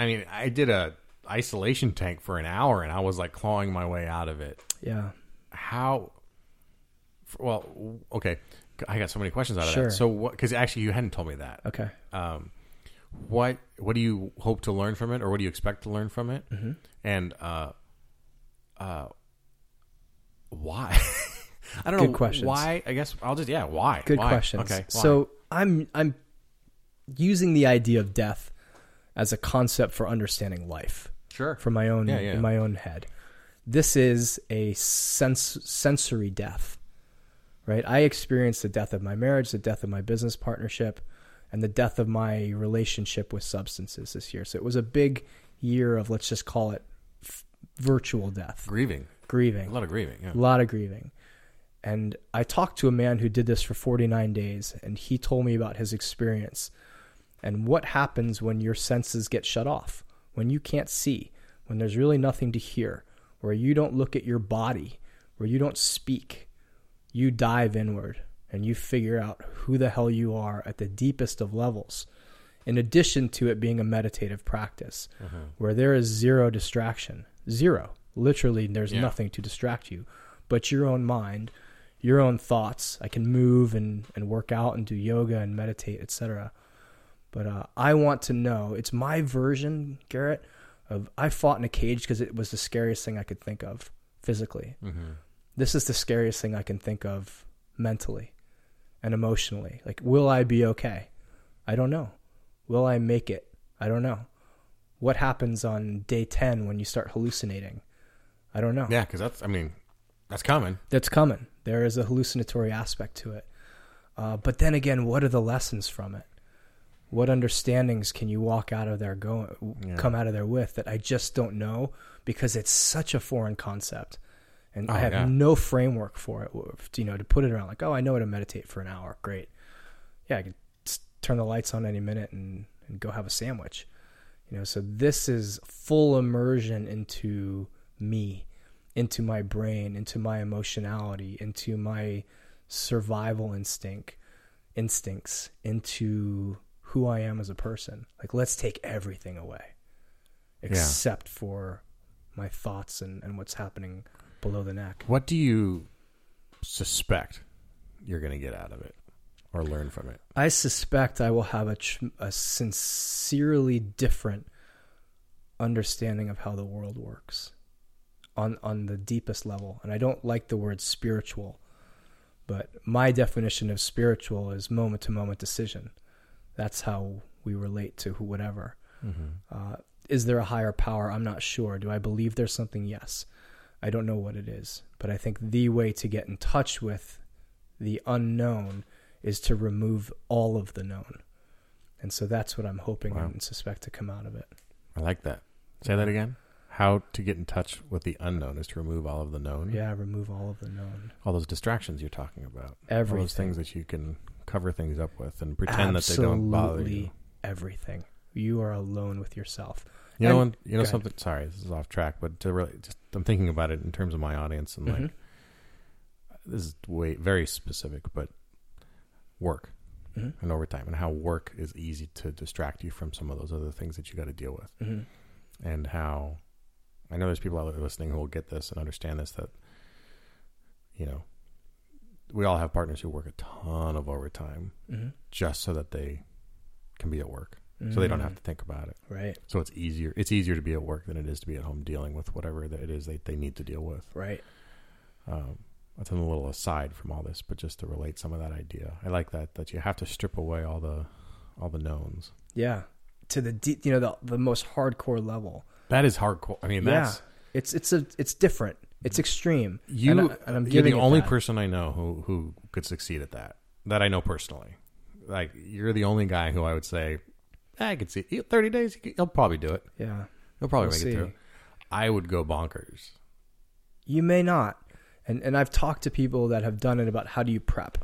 S1: I mean, I did a isolation tank for an hour, and I was like clawing my way out of it.
S2: Yeah.
S1: How? Well, okay. I got so many questions out of
S2: Sure.
S1: that. So, what? Because actually, you hadn't told me that.
S2: Okay.
S1: um, what what do you hope to learn from it, or what do you expect to learn from it,
S2: Mm-hmm.
S1: and uh, uh, why? I don't know.
S2: Good questions.
S1: Why? I guess I'll just yeah. Why?
S2: Good
S1: Why?
S2: questions.
S1: Okay. why?
S2: So I'm I'm using the idea of death as a concept for understanding life
S1: sure.
S2: from my own
S1: Yeah, yeah.
S2: in my own head. This is a sens- sensory death, right? I experienced the death of my marriage, the death of my business partnership, and the death of my relationship with substances this year. So it was a big year of let's just call it f- virtual death,
S1: grieving.
S2: grieving.
S1: A lot of grieving. Yeah.
S2: A lot of grieving. And I talked to a man who did this for 49 days, and he told me about his experience and what happens when your senses get shut off, when you can't see, when there's really nothing to hear, where you don't look at your body, where you don't speak. You dive inward and you figure out who the hell you are at the deepest of levels. In addition to it being a meditative practice, mm-hmm. where there is zero distraction, zero. Literally, there's
S1: Yeah.
S2: nothing to distract you but your own mind, your own thoughts. I can move and, and work out and do yoga and meditate, etc. But uh, I want to know. It's my version, Garrett, of I fought in a cage because it was the scariest thing I could think of physically.
S1: Mm-hmm.
S2: This is the scariest thing I can think of mentally and emotionally. Like, will I be okay? I don't know. Will I make it? I don't know. What happens on day 10 when you start hallucinating? I don't know.
S1: Yeah, because that's. I mean, that's coming.
S2: That's coming. There is a hallucinatory aspect to it. Uh, but then again, what are the lessons from it? What understandings can you walk out of there go
S1: Yeah.
S2: come out of there with that I just don't know because it's such a foreign concept, and
S1: Oh,
S2: I have
S1: yeah.
S2: no framework for it. You know, to put it around like, oh, I know how to meditate for an hour. Great. Yeah, I could s- turn the lights on any minute and and go have a sandwich. You know, so this is full immersion into me, into my brain, into my emotionality, into my survival instinct, instincts, into who I am as a person. Like let's take everything away. Except for my thoughts and, and what's happening below the neck.
S1: What do you suspect you're going to get out of it, or learn from it?
S2: I suspect I will have a, a sincerely different understanding of how the world works on on the deepest level. And I don't like the word spiritual, but my definition of spiritual is moment to moment decision. That's how we relate to who, whatever. Uh, is there a higher power? I'm not sure. Do I believe there's something? Yes. I don't know what it is, but I think the way to get in touch with the unknown is to remove all of the known. And so that's what I'm hoping
S1: Wow.
S2: and suspect to come out of it.
S1: I like that. Say that again. How to get in touch with the unknown is to remove all of the known.
S2: Yeah, remove all of the known.
S1: All those distractions you're talking about. All those things that you can cover things up with and pretend that they don't bother you.
S2: Absolutely everything. You are alone with yourself.
S1: You know,
S2: And-
S1: you know
S2: go ahead.
S1: something. Sorry, this is off track, but to really, just I'm thinking about it in terms of my audience and like
S2: Mhm.
S1: this is way very specific, but work
S2: Mhm.
S1: and overtime and how work is easy to distract you from some of those other things that you got to deal with,
S2: Mhm.
S1: and how I know there's people out there listening who will get this and understand this that you know we all have partners who work a ton of overtime
S2: Mm-hmm.
S1: just so that they can be at work, so they don't have to think about it.
S2: Right.
S1: So it's easier. It's easier to be at work than it is to be at home dealing with whatever that it is they, they need to deal with.
S2: Right.
S1: Um, that's a little aside from all this, but just to relate some of that idea, I like that that you have to strip away all the all the knowns.
S2: Yeah. To the deep, you know, the the most hardcore level.
S1: That is hardcore. I mean,
S2: Yeah.
S1: that's
S2: It's it's a it's different. It's extreme.
S1: you.
S2: and, I, I'm
S1: you're the only
S2: that.
S1: person I know who who could succeed at that. That I know personally. Like you're the only guy who I would say, "Eh, I could see thirty days. He'll probably do it.
S2: Yeah.
S1: He'll probably
S2: We'll
S1: make
S2: see.
S1: it through. I would go bonkers.
S2: You may not. And and I've talked to people that have done it about how do you prep.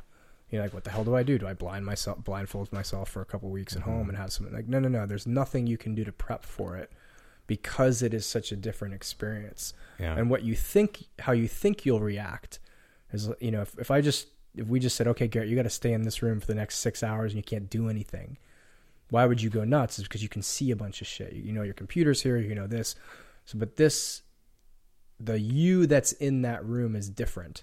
S2: You know, like what the hell do I do? Do I blind myself, blindfold myself for a couple weeks at home and have something like no, no, no. There's nothing you can do to prep for it because it is such a different experience.
S1: Yeah.
S2: And what you think, how you think you'll react, is you know, if, if I just if we just said, okay, Garrett, you got to stay in this room for the next six hours and you can't do anything. Why would you go nuts? Is because you can see a bunch of shit. You know, your computer's here. You know this. So, but this, the you that's in that room is different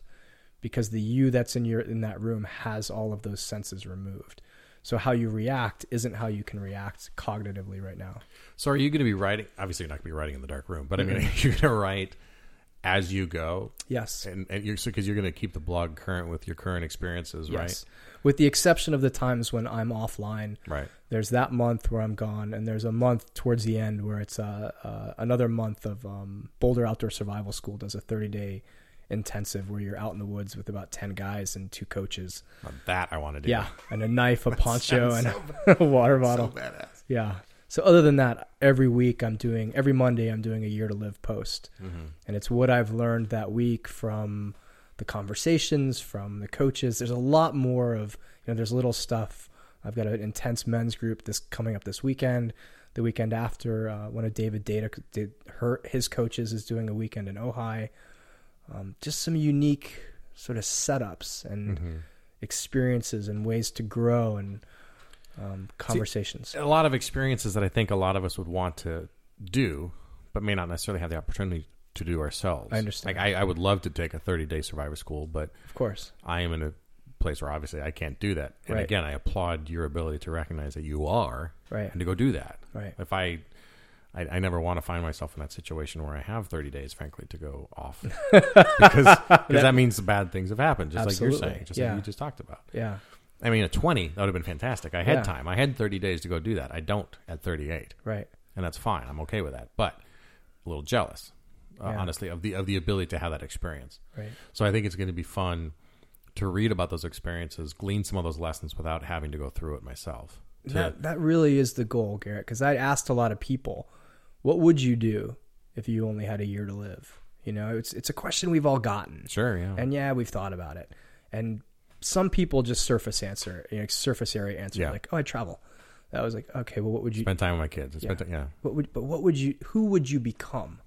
S2: because the you that's in your in that room has all of those senses removed. So how you react isn't how you can react cognitively right now.
S1: So are you going to be writing? Obviously, you're not going to be writing in the dark room, but I mean, you're going to write as you go,
S2: Yes.
S1: and, and you're because you're going to keep the blog current with your current experiences, right?
S2: Yes. With the exception of the times when I'm offline,
S1: right? Right.
S2: there's that month where I'm gone, and there's a month towards the end where it's uh, uh, another month of um, Boulder Outdoor Survival School does a 30 day intensive where you're out in the woods with about 10 guys and two coaches.
S1: Now that I want to do.
S2: Yeah, and a knife, a poncho, and
S1: sounds
S2: a water bottle.
S1: badass.
S2: Yeah. So other than that, every week I'm doing every Monday I'm doing a year to live post.
S1: Mm-hmm.
S2: And it's what I've learned that week from the conversations, from the coaches. There's a lot more of, you know, there's little stuff. I've got an intense men's group this coming up this weekend. The weekend after, uh, one of David Deida did her his coaches is doing a weekend in Ojai. Um, just some unique sort of setups and
S1: Mm-hmm.
S2: experiences and ways to grow and um, conversations.
S1: A lot of experiences that I think a lot of us would want to do, but may not necessarily have the opportunity to do ourselves.
S2: I understand.
S1: Like I, I would love to take a 30 day survivor school, but
S2: of course.
S1: I am in a place where obviously I can't do that. And
S2: Right.
S1: again, I applaud your ability to recognize that you are
S2: Right.
S1: and to go do that.
S2: Right.
S1: If I, I, I never want to find myself in that situation where I have 30 days, frankly, to go off because because that means bad things have happened, just like you're saying, just
S2: Yeah.
S1: like you just talked about.
S2: Yeah.
S1: I mean, at 20, that would have been fantastic. I had
S2: Yeah.
S1: time. I had 30 days to go do that. I don't at 38,
S2: Right.
S1: and that's fine. I'm okay with that. But a little jealous, uh,
S2: Yeah.
S1: honestly, of the of the ability to have that experience.
S2: Right.
S1: So I think it's going to be fun to read about those experiences, glean some of those lessons without having to go through it myself. To-
S2: That that really is the goal, Garrett. Because I asked a lot of people, "What would you do if you only had a year to live?" You know, it's it's a question we've all gotten,
S1: sure, yeah.
S2: and yeah, we've thought about it. And some people just surface answer, you know, surface area answer,
S1: Yeah.
S2: like, "Oh, I travel." That was like, okay, well, what would you?
S1: Spend time with my kids.
S2: Yeah.
S1: ti- yeah.
S2: What would, but what would you? Who would you become?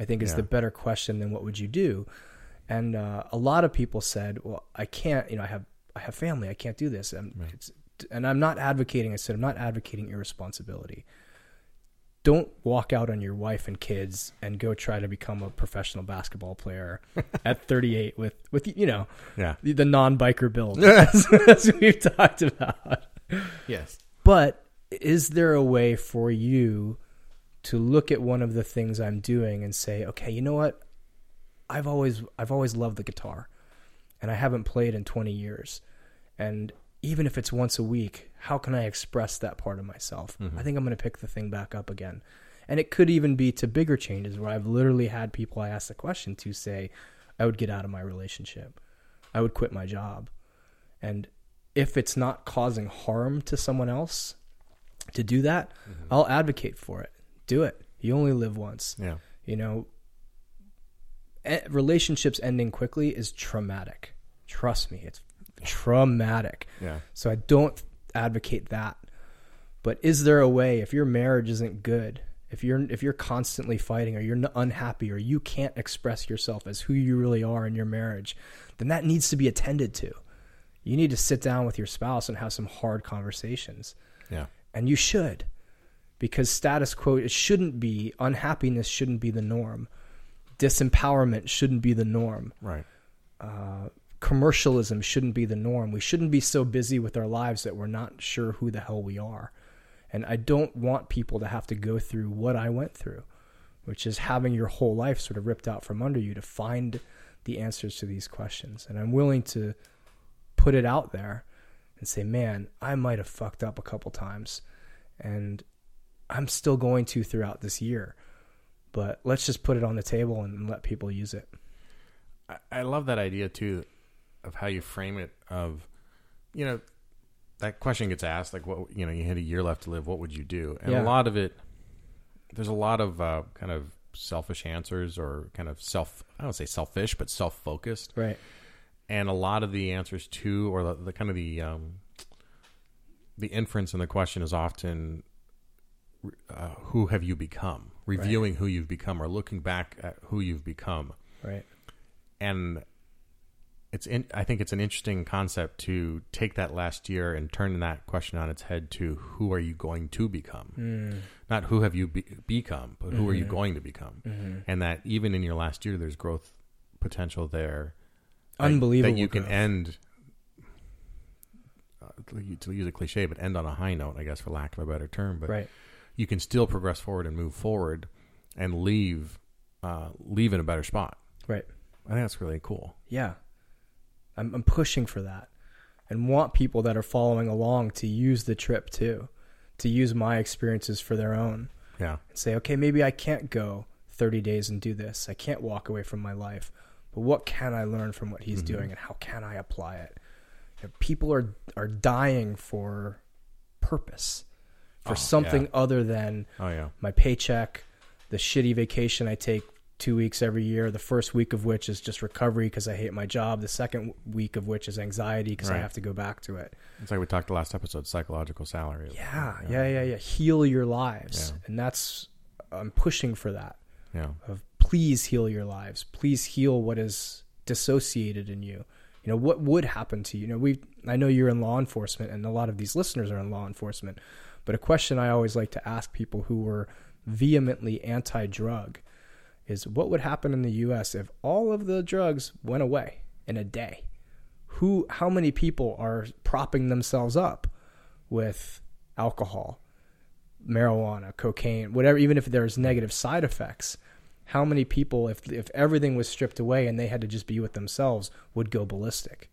S2: I think is
S1: Yeah.
S2: the better question than what would you do. And uh, a lot of people said, "Well, I can't. You know, I have I have family. I can't do this." And,
S1: Right.
S2: it's, and I'm not advocating. I said I'm not advocating irresponsibility. Don't walk out on your wife and kids and go try to become a professional basketball player at 38 with with you know
S1: Yeah.
S2: the, the non-biker build as, as we've talked about.
S1: Yes.
S2: But is there a way for you to look at one of the things I'm doing and say, okay, you know what? I've always I've always loved the guitar, and I haven't played in 20 years, and even if it's once a week, how can I express that part of myself? I mm-hmm. think I'm going to pick the thing back up again. And it could even be to bigger changes where I've literally had people I ask the question to say, I would get out of my relationship. I would quit my job. And if it's not causing harm to someone else to do that, mm-hmm. I'll advocate for it. Do it. You only live once.
S1: Yeah.
S2: You know, e- relationships ending quickly is traumatic. Trust me, it's traumatic.
S1: Yeah.
S2: So I don't advocate that. But is there a way if your marriage isn't good, if you're if you're constantly fighting or you're unhappy or you can't express yourself as who you really are in your marriage, then that needs to be attended to. You need to sit down with your spouse and have some hard conversations.
S1: Yeah.
S2: And you should. because status quo it shouldn't be unhappiness shouldn't be the norm disempowerment shouldn't be the norm
S1: Right.
S2: uh, commercialism shouldn't be the norm we shouldn't be so busy with our lives that we're not sure who the hell we are and i don't want people to have to go through what i went through which is having your whole life sort of ripped out from under you to find the answers to these questions and i'm willing to put it out there and say man i might have fucked up a couple times and I'm still going to throughout this year. But let's just put it on the table and let people use it.
S1: I, love that idea too, of how you frame it. Of, you know, that question gets asked like, what you know, you had a year left to live. What would you do? And
S2: Yeah.
S1: a lot of it, there's a lot of uh, kind of selfish answers or kind of self. I don't say selfish, but self focused.
S2: Right.
S1: and a lot of the answers to or the, the kind of the um, the inference in the question is often uh, who have you become reviewing who you've become or looking back at who you've become
S2: Right.
S1: and it's in, I think it's an interesting concept to take that last year and turn that question on its head to who are you going to become
S2: Mm.
S1: not who have you be- become but who are you going to become
S2: Mm-hmm.
S1: and that even in your last year there's growth potential there
S2: Unbelievable.
S1: that you can
S2: growth.
S1: end uh, to to use a cliche but end on a high note i guess for lack of a better term but
S2: Right.
S1: you can still progress forward and move forward and leave uh, leave in a better spot
S2: Right.
S1: i think that's really cool
S2: Yeah. I'm, I'm pushing for that and want people that are following along to use the trip too, to use my experiences for their own.
S1: yeah
S2: and say, okay, maybe I can't go 30 days and do this. I can't walk away from my life. But what can I learn from what he's
S1: Mhm.
S2: doing and how can I apply it? You know, people are are dying for purpose, for
S1: Oh,
S2: something
S1: yeah.
S2: other than
S1: oh yeah
S2: my paycheck, the shitty vacation I take two weeks every year, the first week of which is just recovery because I hate my job, the second week of which is anxiety because I have to go back to it.
S1: it's like we talked the last episode psychological salary
S2: Yeah, yeah, yeah, yeah. Heal your lives.
S1: Yeah.
S2: And that's, I'm pushing for that.
S1: yeah
S2: of please heal your lives. Please heal what is dissociated in you. You know, what would happen to you? You know, we I know you're in law enforcement and a lot of these listeners are in law enforcement. But a question I always like to ask people who were vehemently anti-drug is what would happen in the US if all of the drugs went away in a day? Who how many people are propping themselves up with alcohol, marijuana, cocaine, whatever, even if there's negative side effects, how many people, if if everything was stripped away and they had to just be with themselves, would go ballistic?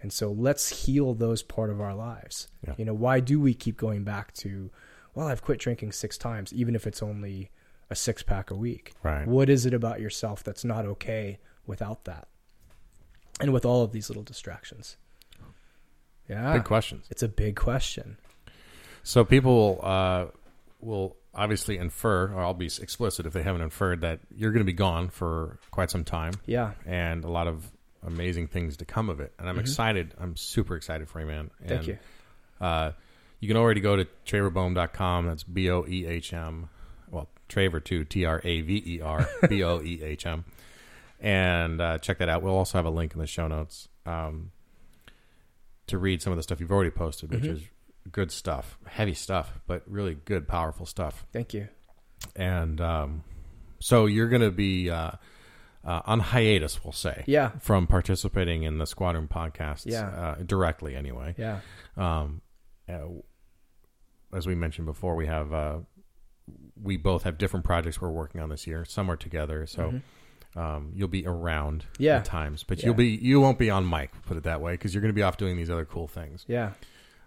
S2: And so let's heal those part of our lives.
S1: Yeah.
S2: You know, why do we keep going back to, well, I've quit drinking six times, even if it's only a six pack a week?
S1: right
S2: What is it about yourself that's not okay without that? And with all of these little distractions. Yeah.
S1: big questions
S2: It's a big question.
S1: So people uh, will obviously infer, or I'll be explicit if they haven't inferred, that you're going to be gone for quite some time,
S2: Yeah.
S1: and a lot of amazing things to come of it. And I'm excited. I'm super excited for you, man.
S2: Mm-hmm. Thank
S1: And,
S2: you.
S1: Uh, you can already go to traverboehm.com. That's B O E H M. Traver too. T R A V E R B O E H M. And uh, check that out. We'll also have a link in the show notes um, to read some of the stuff you've already posted, which
S2: Mhm.
S1: is good stuff, heavy stuff, but really good, powerful stuff.
S2: Thank you.
S1: And um, so you're going to be uh, uh, on hiatus, we'll say,
S2: Yeah.
S1: from participating in the Squad Room podcast,
S2: Yeah.
S1: uh, directly anyway.
S2: Yeah.
S1: Um, uh, as we mentioned before, we have uh, we both have different projects we're working on this year. Some are together, so
S2: Mhm.
S1: um, you'll be around
S2: Yeah.
S1: at times, but
S2: Yeah.
S1: you'll be you won't be on mic. Put it that way, because you're going to be off doing these other cool things.
S2: Yeah.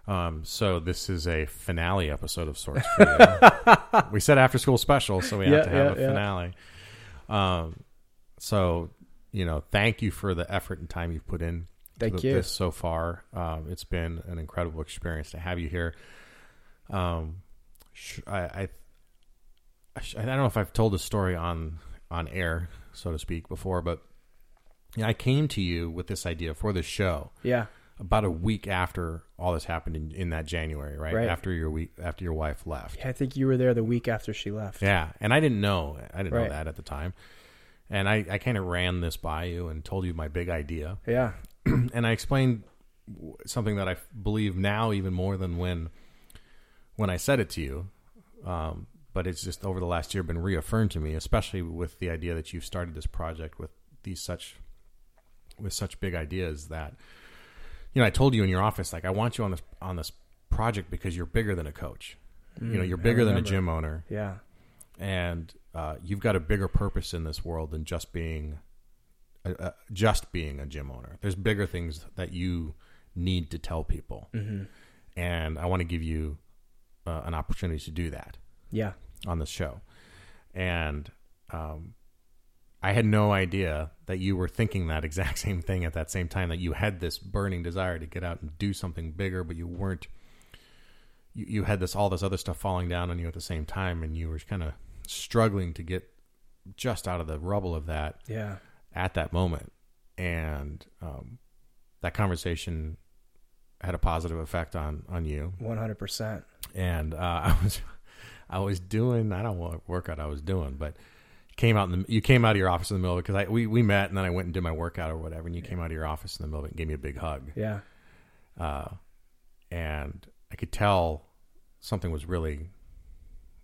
S1: Um, so this is a finale episode of sorts. For you. we said after school special, so we
S2: Yeah,
S1: have to have a finale. Um, so you know, thank you for the effort and time you've put in
S2: Thank
S1: to
S2: you.
S1: this so far. Um, it's been an incredible experience to have you here. Um, sh- I, I, I, don't know if I've told this story on on air, so to speak, before, but yeah, I came to you with this idea for this show
S2: Yeah.
S1: about a week after all this happened in, in that January, right?
S2: Right.
S1: After your week, after your wife left.
S2: Yeah, I think you were there the week after she left.
S1: Yeah, and I didn't know. I didn't know that at the time, and I, I kind of ran this by you and told you my big idea,
S2: Yeah.
S1: and I explained w- something that I believe now even more than when when I said it to you. Um, but it's just over the last year been reaffirmed to me, especially with the idea that you've started this project with these such with such big ideas that you know I told you in your office like I want you on this on this project because you're bigger than a coach. you know,
S2: Mm,
S1: you're bigger than a gym owner,
S2: Yeah.
S1: and uh, you've got a bigger purpose in this world than just being uh, uh, just being a gym owner. There's bigger things that you need to tell people,
S2: hmm
S1: and I want to give you uh, an opportunity to do that
S2: Yeah.
S1: on this show. And um, I had no idea that you were thinking that exact same thing at that same time. That you had this burning desire to get out and do something bigger, but you weren't. You, you had this all this other stuff falling down on you at the same time, and you were kind of struggling to get just out of the rubble of that
S2: Yeah.
S1: at that moment. And um, that conversation had a positive effect on on you
S2: One hundred percent.
S1: and uh, I was I was doing I don't know what workout I was doing, but came out in the you came out of your office in the middle because I we we met and then I went and did my workout or whatever, and you came out of your office in the middle of it and gave me a big hug,
S2: Yeah.
S1: uh, and I could tell something was really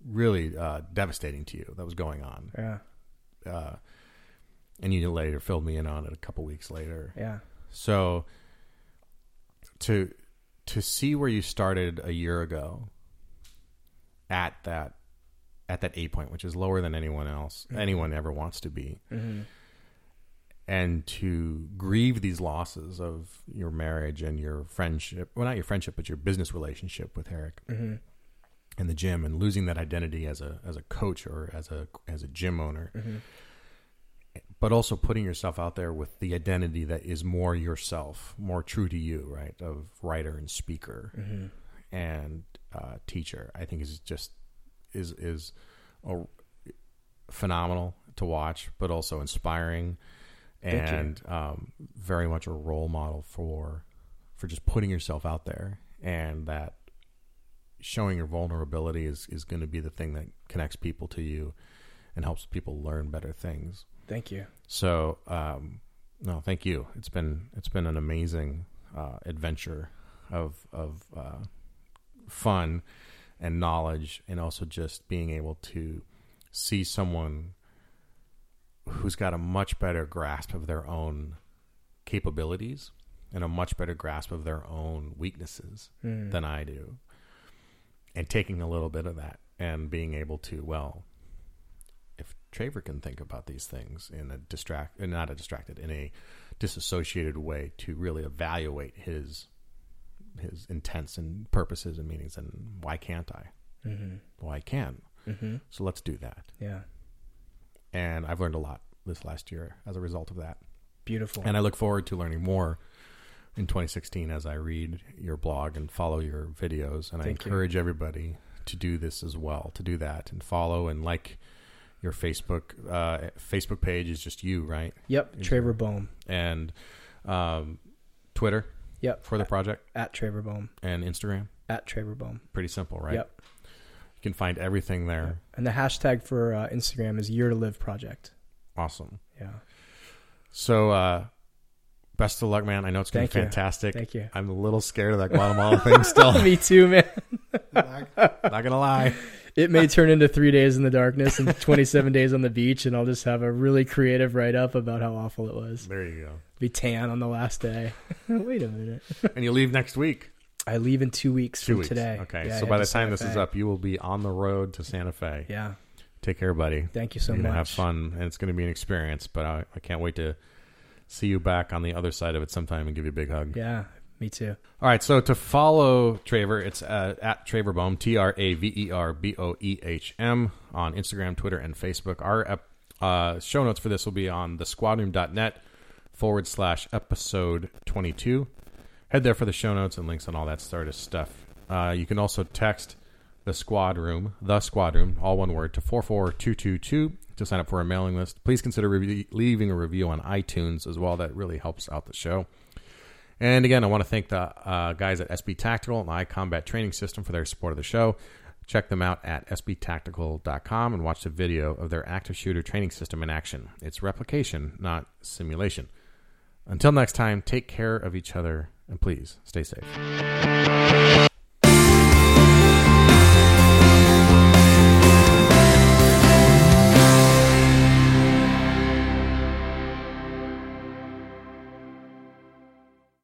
S1: really uh, devastating to you that was going on,
S2: Yeah.
S1: uh, and you later filled me in on it a couple weeks later.
S2: Yeah.
S1: So to to see where you started a year ago at that at that eight point, which is lower than anyone else
S2: Mhm.
S1: anyone ever wants to be,
S2: hmm
S1: and to grieve these losses of your marriage and your friendship well not your friendship but your business relationship with Eric
S2: hmm
S1: in the gym and losing that identity as a as a coach or as a as a gym owner
S2: hmm
S1: but also putting yourself out there with the identity that is more yourself, more true to you, right? Of writer and speaker.
S2: Hmm
S1: and uh, teacher, I think is just is is a, phenomenal to watch, but also inspiring and um, very much a role model for for just putting yourself out there and that showing your vulnerability is is going to be the thing that connects people to you and helps people learn better things.
S2: Thank you.
S1: So, um, no, thank you. It's been it's been an amazing uh, adventure of of uh, fun and knowledge, and also just being able to see someone who's got a much better grasp of their own capabilities and a much better grasp of their own weaknesses
S2: Mm.
S1: than I do. And taking a little bit of that and being able to, well, if Traver can think about these things in a distract, not a distracted, in a disassociated way to really evaluate his his intents and purposes and meanings, and why can't I?
S2: hmm
S1: Well, I can.
S2: hmm
S1: So let's do that.
S2: Yeah.
S1: And I've learned a lot this last year as a result of that.
S2: Beautiful.
S1: And I look forward to learning more in 2016 as I read your blog and follow your videos. And I
S2: Thank you.
S1: encourage everybody to do this as well, to do that and follow and like your Facebook. Uh, Facebook page is just you, right?
S2: yep.
S1: Trevor
S2: Traver Boehm.
S1: And um, Twitter
S2: Yep.
S1: for the project
S2: At Traver Boehm.
S1: and Instagram.
S2: At Traver Boehm.
S1: Pretty simple, right?
S2: Yep.
S1: You can find everything there.
S2: And the hashtag for uh, Instagram is Year to Live Project.
S1: Awesome.
S2: Yeah.
S1: So, uh, best of luck, man. I know it's going to
S2: Thank
S1: be
S2: you.
S1: fantastic.
S2: Thank you.
S1: I'm a little scared of that Guatemala thing still.
S2: Me too, man.
S1: not, not gonna lie.
S2: It may turn into three days in the darkness and 27 days on the beach, and I'll just have a really creative write up about how awful it was.
S1: There you go.
S2: Be tan on the last day. Wait a minute.
S1: And you leave next week.
S2: I leave in two weeks
S1: Two
S2: from
S1: weeks.
S2: today.
S1: Okay.
S2: Yeah,
S1: so by the time
S2: Santa
S1: this is up, you will be on the road to Santa Fe.
S2: Yeah.
S1: Take care, buddy.
S2: Thank you so
S1: You're
S2: much.
S1: have fun, and it's gonna be an experience. But I, I can't wait to see you back on the other side of it sometime and give you a big hug.
S2: Yeah. Me too.
S1: All right. So to follow Traver, it's uh, at Traver Boehm, T R A V E R B O E H M on Instagram, Twitter, and Facebook. Our uh, show notes for this will be on thesquadroom.net forward slash episode 22. Head there for the show notes and links and all that sort of stuff. Uh, you can also text the squad room, the squad room, all one word, to 44222 to sign up for a mailing list. Please consider re- leaving a review on iTunes as well. That really helps out the show. And again, I want to thank the uh, guys at SB Tactical and iCombat Training System for their support of the show. Check them out at sbtactical.com and watch the video of their active shooter training system in action. It's replication, not simulation. Until next time, take care of each other and please stay safe.